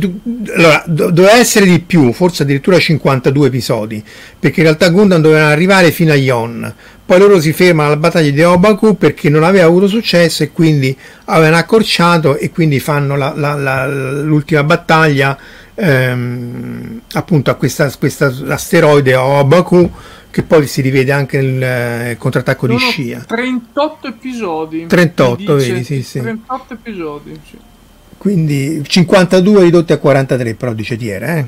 allora, do, doveva essere di più, forse addirittura 52 episodi, perché in realtà Gundam doveva arrivare fino a Yon, poi loro si fermano alla battaglia di Obaku perché non aveva avuto successo e quindi avevano accorciato e quindi fanno la, la, la, l'ultima battaglia ehm, appunto a questa, questa asteroide Obaku che poi si rivede anche nel eh, contrattacco Sono di scia. 38 episodi. 38, vedi, sì, sì. 38 episodi, sì. Quindi 52 ridotti a 43, però dice Tiera, eh.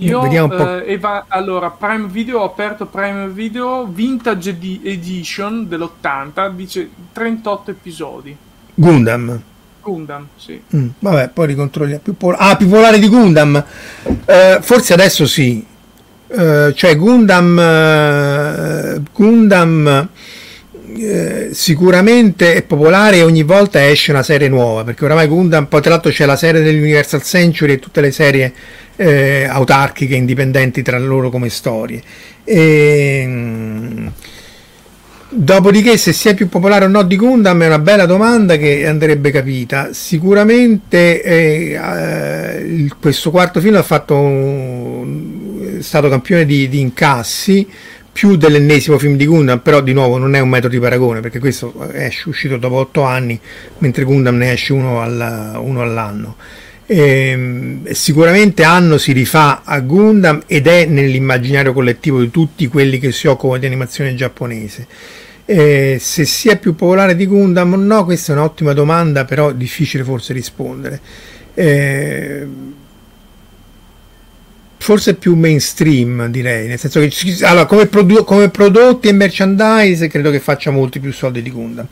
Io, Vediamo un po'. Eh, Eva, allora, Prime Video, ho aperto Prime Video Vintage Edition dell'80, dice 38 episodi. Gundam. Gundam, sì. Mm, vabbè, poi ricontrolliamo. Più pol- ah, più popolare di Gundam. Eh, forse adesso sì, eh, cioè Gundam, uh, Gundam uh, sicuramente è popolare e ogni volta esce una serie nuova perché oramai Gundam poi tra l'altro c'è la serie dell'Universal Century e tutte le serie eh, autarchiche indipendenti tra loro come storie e, um, Dopodiché, se sia più popolare o no di Gundam è una bella domanda che andrebbe capita. Sicuramente eh, eh, questo quarto film ha fatto un, è stato campione di, di, incassi più dell'ennesimo film di Gundam, però di nuovo non è un metodo di paragone perché questo è uscito dopo otto anni, mentre Gundam ne esce uno, alla, uno all'anno. E, sicuramente Anno si rifà a Gundam ed è nell'immaginario collettivo di tutti quelli che si occupano di animazione giapponese eh, se sia più popolare di Gundam o no, questa è un'ottima domanda, però difficile forse rispondere. Eh, forse più mainstream direi, nel senso che allora, come, produ- come, prodotti e merchandise credo che faccia molti più soldi di Gundam.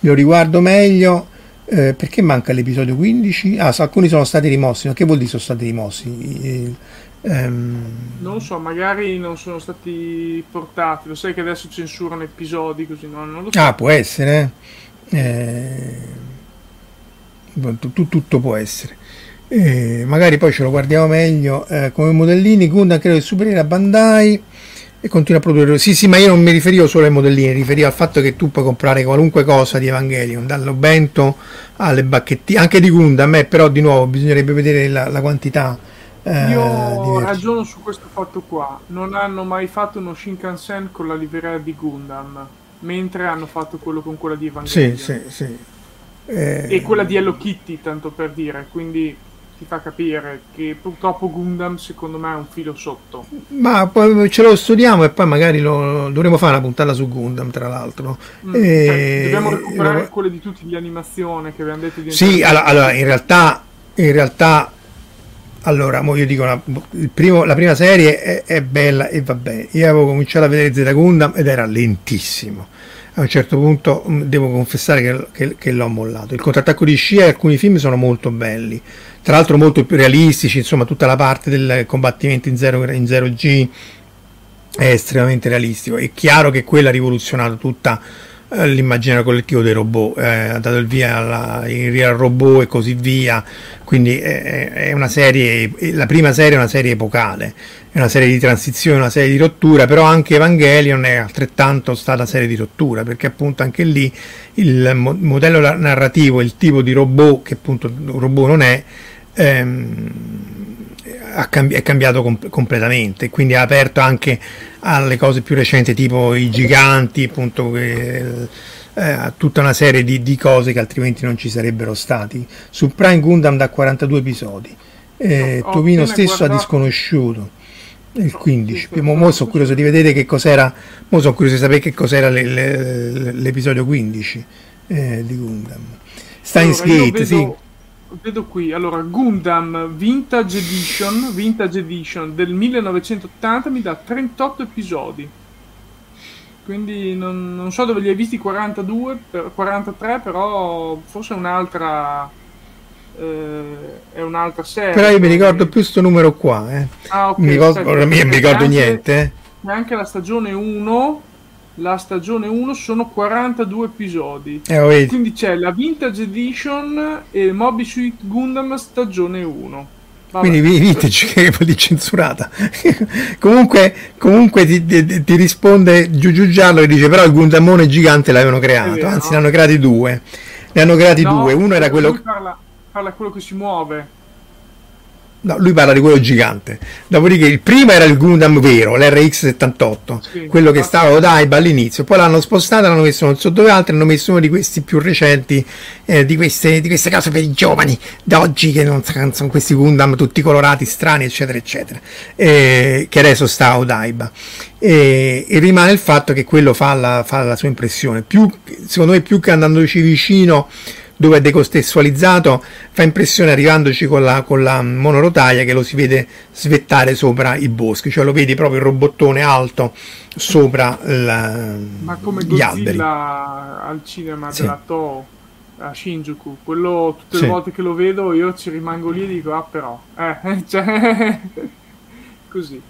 Lo riguardo meglio. Eh, perché manca l'episodio 15? Ah, alcuni sono stati rimossi, ma che vuol dire sono stati rimossi? Um... Non so, magari non sono stati portati. Lo sai che adesso censurano episodi così, no? Non lo so. Ah, può essere. Eh... Tutto, tutto può essere. Eh, magari poi ce lo guardiamo meglio. Eh, come modellini, Gundam credo di superare a Bandai e continua a produrre. Sì, sì, ma io non mi riferivo solo ai modellini, mi riferivo al fatto che tu puoi comprare qualunque cosa di Evangelion, bento alle bacchettine, anche di Gundam, eh, però di nuovo bisognerebbe vedere la, la quantità eh, Io ragiono su questo fatto qua. Non hanno mai fatto uno Shinkansen con la livrea di Gundam, mentre hanno fatto quello con quella di Evangelion. Sì, sì, sì. Eh... E quella di Hello Kitty, tanto per dire. Quindi ti fa capire che purtroppo Gundam secondo me è un filo sotto. Ma poi ce lo studiamo e poi magari lo, dovremo fare una puntata su Gundam, tra l'altro. Mm, e... cioè, dobbiamo recuperare lo... quelle di tutti di animazione che abbiamo detto di Sì, allora, allora in realtà in realtà allora, mo io dico, una, primo, la prima serie è, è, bella e va bene. Io avevo cominciato a vedere Z Gundam ed era lentissimo. A un certo punto mm, devo confessare che, che, che l'ho mollato. Il contrattacco di scia e alcuni film sono molto belli, tra l'altro molto più realistici, insomma tutta la parte del combattimento in 0 in g è estremamente realistico. È chiaro che quella ha rivoluzionato tutta l'immaginario collettivo dei robot, eh, ha dato il via alla, il real robot e così via, quindi è, è, una serie, la prima serie è una serie epocale, è una serie di transizione, una serie di rottura, però anche Evangelion è altrettanto stata serie di rottura, perché appunto anche lì il modello narrativo, il tipo di robot, che appunto un robot non è, ehm, è cambiato com- completamente, quindi ha aperto anche alle cose più recenti, tipo i giganti, appunto, eh, eh, tutta una serie di, di, cose che altrimenti non ci sarebbero stati. Su Prime Gundam da 42 episodi, eh, no, Tovino stesso guardato... ha disconosciuto il 15. Sì, mo, mo sono curioso di vedere che cos'era, mo sono curioso di sapere che cos'era le, le, l'episodio 15 eh, di Gundam. Steins allora, Gate, vedo... sì vedo qui, allora Gundam Vintage Edition, Vintage Edition del 1980 mi dà 38 episodi. Quindi non, non so dove li hai visti 42, 43, però forse è un'altra eh, è un'altra serie. Però io mi ricordo più questo numero qua, eh. Ah, ok. Mi ricordo, mi ricordo niente. Eh. Anche la stagione 1 la stagione 1 sono 42 episodi. Eh, Quindi c'è la Vintage Edition e Moby Suit Gundam stagione 1. Vabbè. Quindi Vintage che vuol dire censurata. comunque, comunque ti, ti, ti, risponde Giugiu Giallo e dice però il Gundamone gigante l'avevano creato, vero, anzi no? ne hanno creati due. Ne hanno creati no, due, uno era quello... Parla parla quello che si muove. No, lui parla di quello gigante. Dopodiché il primo era il Gundam vero, l'RX78, sì, quello che stava Odaiba all'inizio. Poi l'hanno spostato, l'hanno messo non so dove altri, hanno messo uno di questi più recenti, eh, di, queste, di, queste, cose per i giovani d'oggi che non sono questi Gundam tutti colorati, strani, eccetera, eccetera, eh, che adesso sta Odaiba. E, e, rimane il fatto che quello fa la, fa la sua impressione. Più, secondo me, più che andandoci vicino dove è decontestualizzato, fa impressione arrivandoci con la, con la monorotaia che lo si vede svettare sopra i boschi, cioè lo vedi proprio il robottone alto sopra la, Ma come gli alberi. al cinema sì. della Toho a Shinjuku, quello tutte le sì. volte che lo vedo io ci rimango lì e dico ah però, eh, cioè, così.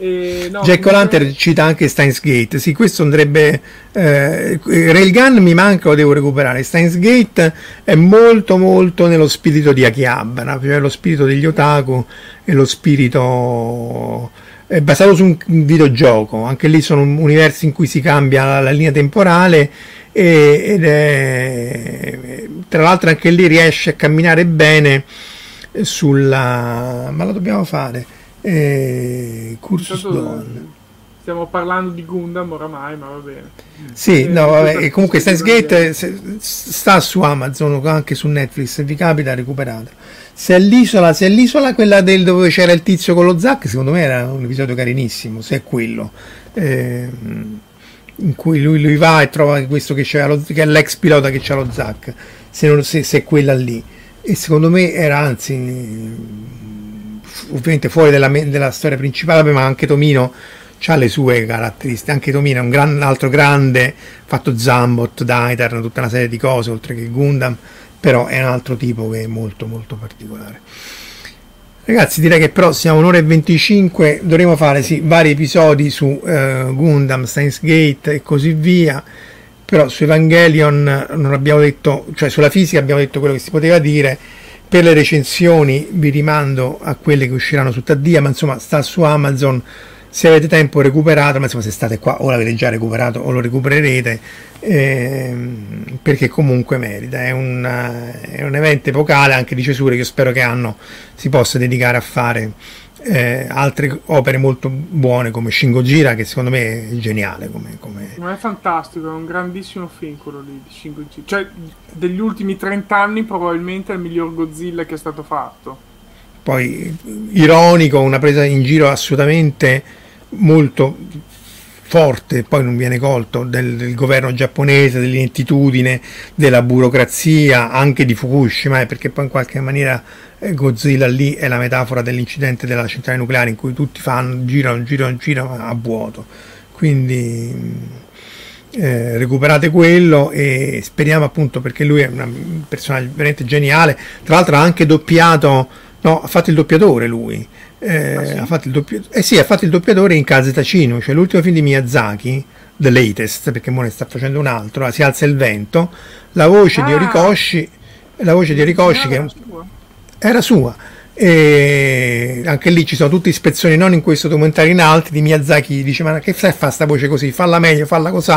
Eh, no, Jack O'Lantern cita anche Steins Gate. Sì, questo andrebbe. Eh, Railgun mi manca, lo devo recuperare. Steins Gate è molto, molto nello spirito di Akihabara, cioè lo spirito degli otaku e lo spirito. È basato su un videogioco, anche lì sono universi in cui si cambia la, la linea temporale e, ed è tra l'altro anche lì riesce a camminare bene sulla ma lo dobbiamo fare e Cursus Dawn. Stiamo parlando di Gundam oramai, ma va bene. Sì, eh, no, vabbè, e comunque Steins Gate sta su Amazon o anche su Netflix, se vi capita recuperate. Se è l'isola, se è l'isola quella del dove c'era il tizio con lo Zac, secondo me era un episodio carinissimo, se è quello. Eh, in cui lui, lui, va e trova questo che, lo, che è l'ex pilota che c'ha lo Zac, se, non, se, se è quella lì. E secondo me era anzi ovviamente fuori della, della storia principale, ma anche Tomino ha le sue caratteristiche. Anche Tomino è un gran, altro grande, fatto Zambot, Daiter, tutta una serie di cose, oltre che Gundam, però è un altro tipo che è molto molto particolare. Ragazzi, direi che però siamo un'ora e 25, dovremo fare sì, vari episodi su uh, Gundam, Steins Gate e così via. Però su Evangelion non abbiamo detto, cioè sulla fisica abbiamo detto quello che si poteva dire per le recensioni vi rimando a quelle che usciranno su Taddia, ma insomma sta su Amazon. Se avete tempo recuperate, ma insomma se state qua o l'avete già recuperato o lo recupererete, ehm, perché comunque merita. È un, è un evento epocale anche di cesure che spero che hanno si possa dedicare a fare eh, altre opere molto buone come Shingo Gira che secondo me è geniale come, come... Ma è fantastico, è un grandissimo film quello lì di Shingo Gira cioè degli ultimi 30 anni probabilmente è il miglior Godzilla che è stato fatto. Poi ironico, una presa in giro assolutamente molto forte, poi non viene colto, del, del governo giapponese, dell'inettitudine, della burocrazia, anche di Fukushima, eh, perché poi in qualche maniera eh, Godzilla lì è la metafora dell'incidente della centrale nucleare in cui tutti fanno, girano, girano, girano a vuoto. Quindi eh, recuperate quello e speriamo appunto perché lui è un personaggio veramente geniale. Tra l'altro ha anche doppiato, no, ha fatto il doppiatore lui eh, ah, sì? ha, fatto il doppio, eh sì, ha fatto il doppiatore in Kazeta Cino, cioè l'ultimo film di Miyazaki, The Latest, perché ora ne sta facendo un altro, Si alza il vento, la voce ah. di Orikoshi, la voce di Orikoshi che era sua. Era sua. E anche lì ci sono tutte ispezioni non in questo documentario in altri di Miyazaki dice ma che fai fa sta voce così falla meglio falla così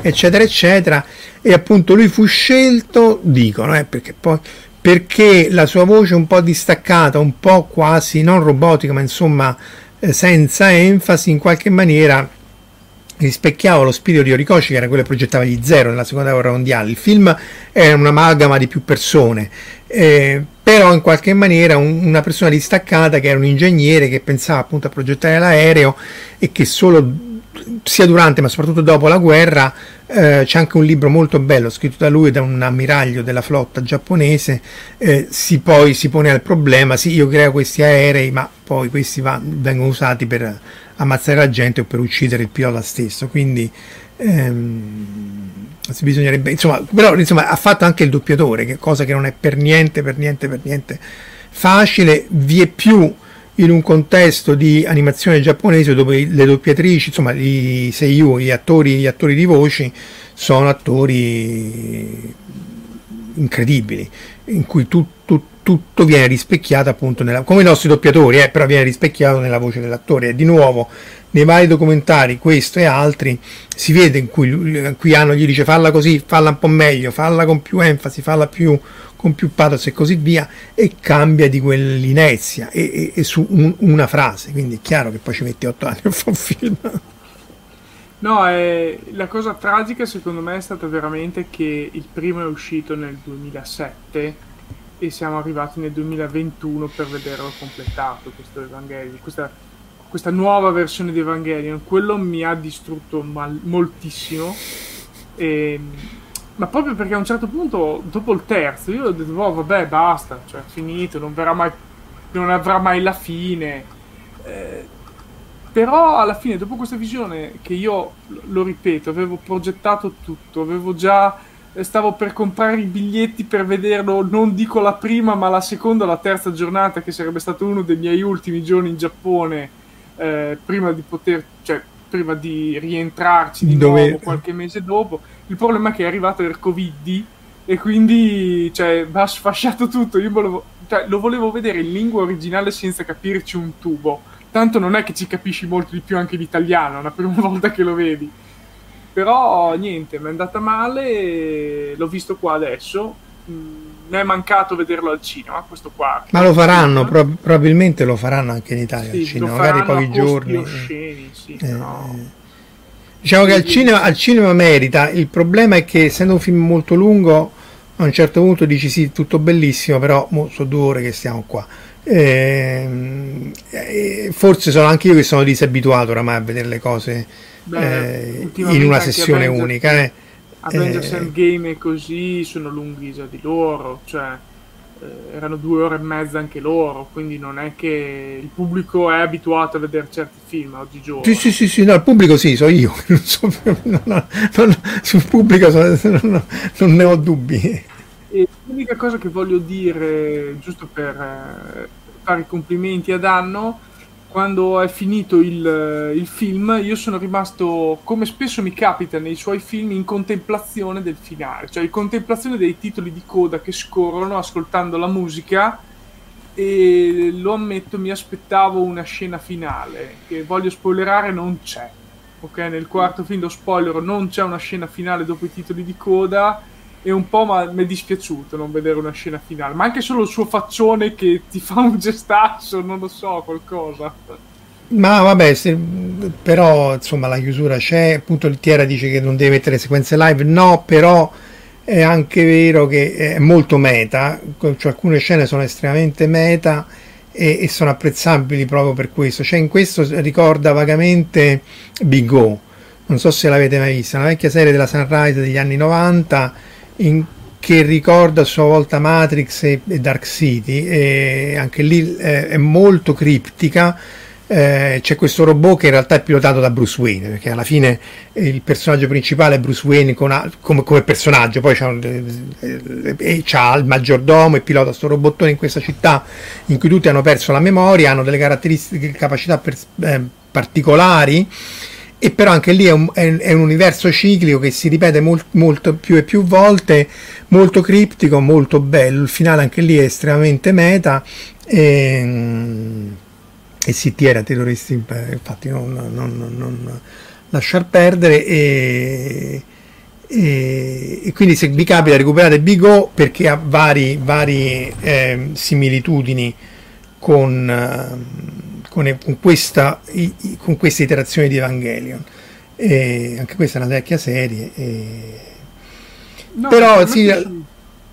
eccetera eccetera e appunto lui fu scelto dicono eh, perché poi perché la sua voce un po' distaccata, un po' quasi non robotica, ma insomma eh, senza enfasi, in qualche maniera rispecchiava lo spirito di Orikoshi che era quello che progettava gli Zero nella seconda guerra mondiale. Il film è un'amalgama di più persone, eh, però in qualche maniera un, una persona distaccata che era un ingegnere che pensava appunto a progettare l'aereo e che solo sia durante ma soprattutto dopo la guerra eh, c'è anche un libro molto bello scritto da lui da un ammiraglio della flotta giapponese eh, si poi si pone al problema sì io creo questi aerei ma poi questi va, vengono usati per ammazzare la gente o per uccidere il pilota stesso. Quindi ehm, bisognerebbe insomma però insomma ha fatto anche il doppiatore che cosa che non è per niente per niente per niente facile vi è più in un contesto di animazione giapponese dove le doppiatrici, insomma i seiyuu, gli attori, gli attori di voci sono attori incredibili, in cui tu, tu, tutto viene rispecchiato appunto nella, come i nostri doppiatori, eh, però viene rispecchiato nella voce dell'attore. E di nuovo, nei vari documentari, questo e altri, si vede in cui, in cui Hanno gli dice falla così, falla un po' meglio, falla con più enfasi, falla più con più pathos e così via, e cambia di quell'inezia e, e, e su un, una frase, quindi è chiaro che poi ci metti otto anni a fare un film. No, è, la cosa tragica secondo me è stata veramente che il primo è uscito nel 2007 e siamo arrivati nel 2021 per vederlo completato questo Evangelion, questa, questa nuova versione di Evangelion. Quello mi ha distrutto mal, moltissimo. E, ma proprio perché a un certo punto, dopo il terzo, io ho detto, oh, vabbè, basta, cioè, finito, non, mai, non avrà mai la fine. Eh, però alla fine, dopo questa visione, che io lo ripeto, avevo progettato tutto, avevo già. Stavo per comprare i biglietti per vederlo, non dico la prima, ma la seconda la terza giornata, che sarebbe stato uno dei miei ultimi giorni in Giappone, eh, prima di poter, cioè, prima di rientrarci di Dove... nuovo qualche mese dopo. Il problema è che è arrivato il Covid e quindi cioè, va sfasciato tutto. Io volevo, cioè, lo volevo vedere in lingua originale senza capirci un tubo tanto non è che ci capisci molto di più anche l'italiano, è la prima volta che lo vedi. Però niente, mi è andata male, l'ho visto qua adesso. Mm, mi è mancato vederlo al cinema, questo qua. Ma lo faranno, pro- probabilmente lo faranno anche in Italia sì, al cinema, magari pochi giorni. Osceni, sì, eh, no. Diciamo che al cinema, al cinema merita, il problema è che essendo un film molto lungo, a un certo punto dici sì, tutto bellissimo, però mo, sono due ore che stiamo qua eh, forse sono anche io che sono disabituato oramai a vedere le cose Beh, eh, in una sessione unica. Eh. Avengers eh, Endgame e così sono lunghi già di loro, cioè eh, erano due ore e mezza anche loro, quindi non è che il pubblico è abituato a vedere certi film oggigiorno. Sì, sì, sì, sì no, il pubblico sì, so io, non so, non, non, sul pubblico non, non ne ho dubbi. E l'unica cosa che voglio dire, giusto per eh, fare i complimenti ad Anno, quando è finito il, eh, il, film, io sono rimasto, come spesso mi capita nei suoi film, in contemplazione del finale, cioè in contemplazione dei titoli di coda che scorrono ascoltando la musica e lo ammetto, mi aspettavo una scena finale, che voglio spoilerare, non c'è. Ok, nel quarto film lo spoiler non c'è una scena finale dopo i titoli di coda e un po' mi è dispiaciuto non vedere una scena finale, ma anche solo il suo faccione che ti fa un gestaccio, non lo so, qualcosa. Ma vabbè, se, però insomma la chiusura c'è, appunto il Tiera dice che non deve mettere sequenze live, no, però è anche vero che è molto meta, cioè alcune scene sono estremamente meta e, e sono apprezzabili proprio per questo, cioè in questo ricorda vagamente Big O, non so se l'avete mai vista, una vecchia serie della Sunrise degli anni 90 in, che ricorda a sua volta Matrix e, e Dark City, e anche lì eh, è molto criptica. Eh, c'è questo robot che in realtà è pilotato da Bruce Wayne perché alla fine il personaggio principale è Bruce Wayne con, come, come, personaggio poi c'ha, eh, c'ha il maggiordomo e pilota questo robottone in questa città in cui tutti hanno perso la memoria hanno delle caratteristiche capacità per, eh, particolari e però anche lì è un, è, è un universo ciclico che si ripete molt, molto più e più volte, molto criptico, molto bello, il finale anche lì è estremamente meta. E, e si tira terroristi, infatti non, non, non, non lasciar perdere. E, e, e, quindi se vi capita recuperate Big O perché ha vari, vari eh, similitudini con... Eh, con, con, questa, con queste iterazioni di Evangelion. E anche questa è una vecchia serie. E... No, Però sì, ci, sono,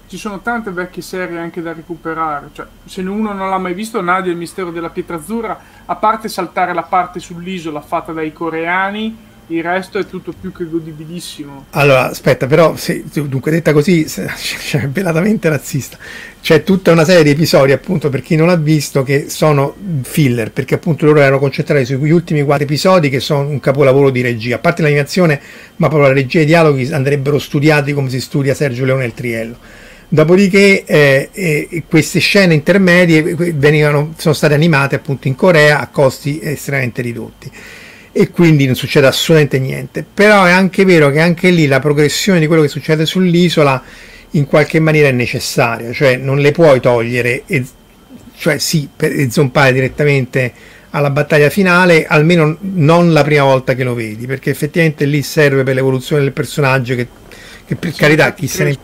ci sono tante vecchie serie anche da recuperare. Cioè, se uno non l'ha mai visto, Nadia il mistero della pietra azzurra, a parte saltare la parte sull'isola fatta dai coreani il resto è tutto più che godibilissimo. Allora, aspetta, però, se, dunque detta così, cioè, velatamente razzista. C'è tutta una serie di episodi, appunto, per chi non l'ha visto, che sono filler, perché appunto loro erano concentrati sugli ultimi quattro episodi, che sono un capolavoro di regia. A parte l'animazione, ma proprio la regia e i dialoghi andrebbero studiati come si studia Sergio Leone e il Triello. Dopodiché eh, eh, queste scene intermedie venivano, sono state animate appunto in Corea a costi estremamente ridotti e quindi non succede assolutamente niente. Però è anche vero che anche lì la progressione di quello che succede sull'isola in qualche maniera è necessaria, cioè non le puoi togliere, e, cioè sì, per zompare direttamente alla battaglia finale, almeno non la prima volta che lo vedi, perché effettivamente lì serve per l'evoluzione del personaggio che, che per sì, carità chi se ne...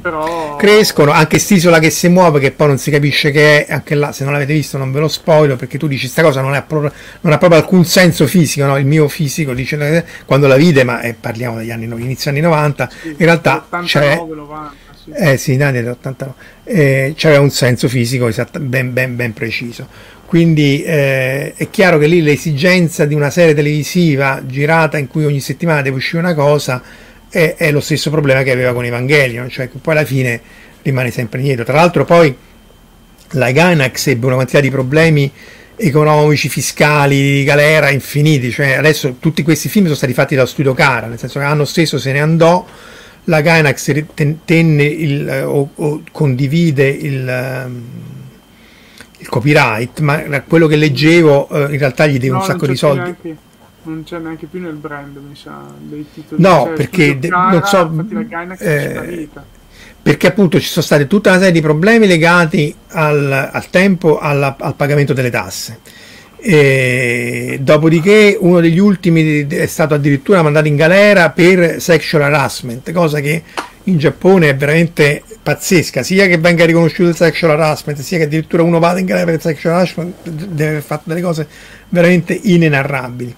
però... Crescono, anche st'isola che si muove, che poi non si capisce che è, anche là, se non l'avete visto non ve lo spoilo, perché tu dici questa cosa non, è proprio, non ha proprio alcun senso fisico, no? il mio fisico dice, eh, quando la vide, ma eh, parliamo degli anni, inizio anni 90, sì, in realtà 89, c'è... 90, sì. Eh sì, anni 89, eh, c'era un senso fisico esatto, ben, ben, ben preciso. Quindi eh, è chiaro che lì l'esigenza di una serie televisiva girata in cui ogni settimana deve uscire una cosa è, è lo stesso problema che aveva con Evangelion, cioè che poi alla fine rimane sempre indietro. Tra l'altro poi la Gainax ebbe una quantità di problemi economici, fiscali, di galera infiniti, cioè adesso tutti questi film sono stati fatti dallo studio Cara, nel senso che l'anno stesso se ne andò, la Gainax tenne il, o, o condivide il, il, copyright, ma quello che leggevo eh, in realtà gli deve no, un sacco di soldi. Neanche non c'è neanche più nel brand, mi sa, dei titoli. No, cioè, perché de, cara, non so. Eh, perché appunto ci sono state tutta una serie di problemi legati al, al tempo, alla, al pagamento delle tasse. E dopodiché uno degli ultimi è stato addirittura mandato in galera per sexual harassment, cosa che in Giappone è veramente pazzesca, sia che venga riconosciuto il sexual harassment, sia che addirittura uno vada in galera per il sexual harassment, deve aver fatto delle cose veramente inenarrabili.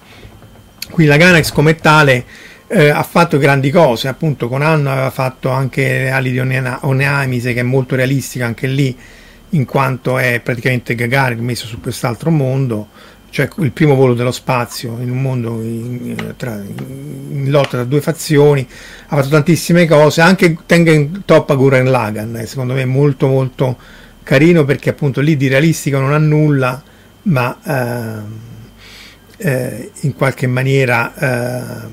Qui la Ganex come tale eh, ha fatto grandi cose, appunto con Anno aveva fatto anche ali di Oneamise che è molto realistica anche lì in quanto è praticamente Gagarin messo su quest'altro mondo, cioè il primo volo dello spazio in un mondo in, tra, in lotta tra due fazioni, ha fatto tantissime cose, anche Tengen Toppa Guren Lagan, eh, secondo me molto molto carino perché appunto lì di realistico non ha nulla, ma... Eh, eh, in qualche maniera eh,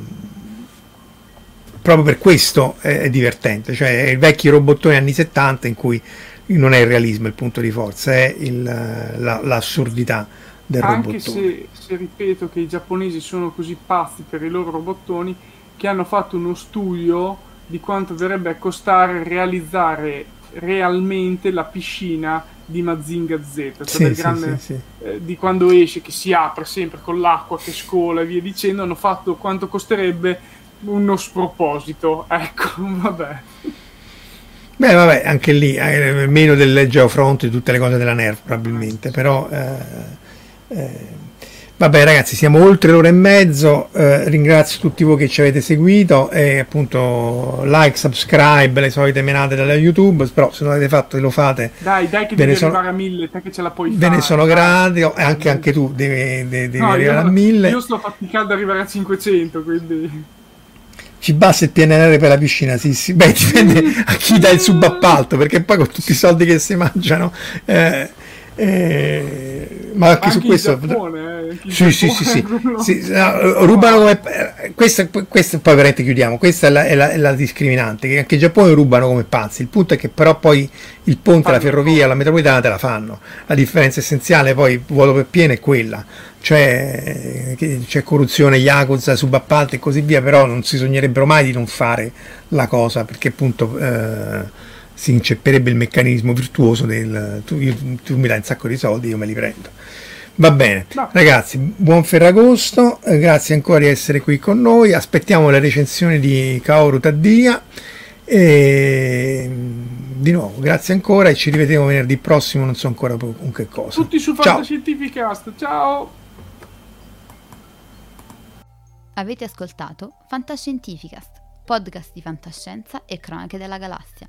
proprio per questo è, è, divertente, cioè i vecchi robottoni anni 70 in cui non è il realismo il punto di forza, è il, la, l'assurdità del Anche robottone. Anche se, se ripeto che i giapponesi sono così pazzi per i loro robottoni che hanno fatto uno studio di quanto verrebbe a costare realizzare realmente la piscina di Mazinga Z, cioè sì, del grande, sì, sì, eh, di quando esce, che si apre sempre con l'acqua che scola e via dicendo, hanno fatto quanto costerebbe uno sproposito. Ecco, vabbè. Beh, vabbè, anche lì, eh, meno del Geofront e tutte le cose della Nerf probabilmente, però... Eh, eh Vabbè ragazzi, siamo oltre l'ora e mezzo, eh, ringrazio tutti voi che ci avete seguito e appunto like, subscribe, le solite menate dalla YouTube, però se non l'avete fatto e lo fate... Dai, dai che devi sono, arrivare a mille, te che ce la puoi ve fare. Ve ne sono grati, e anche, anche, tu devi, devi, devi no, arrivare io, a mille. Io sto faticando ad arrivare a 500, quindi... Ci basta il PNR per la piscina, sì, sì. Beh, dipende a chi dà il subappalto, perché poi con tutti i soldi che si mangiano... Eh, eh, ma anche, anche su questo Giappone, eh, sì, sì, sì, sì, sì, no, rubano come questa, questa poi veramente chiudiamo. Questa è la, è, la, è la, discriminante che anche in Giappone rubano come pazzi. Il punto è che però poi il ponte, la ferrovia, la metropolitana te la fanno. La differenza essenziale poi vuoto per pieno è quella. Cioè c'è corruzione, yakuza, subappalti e così via però non si sognerebbero mai di non fare la cosa perché appunto eh, si incepperebbe il meccanismo virtuoso del tu, io, tu, mi dai un sacco di soldi, io me li prendo. Va bene, no. ragazzi, buon Ferragosto, eh, grazie ancora di essere qui con noi, aspettiamo le recensioni di Kaoru Taddia e di nuovo grazie ancora e ci rivedremo venerdì prossimo, non so ancora con che cosa. Tutti su Fantascientificast, ciao! Avete ascoltato Fantascientificast, podcast di fantascienza e cronache della galassia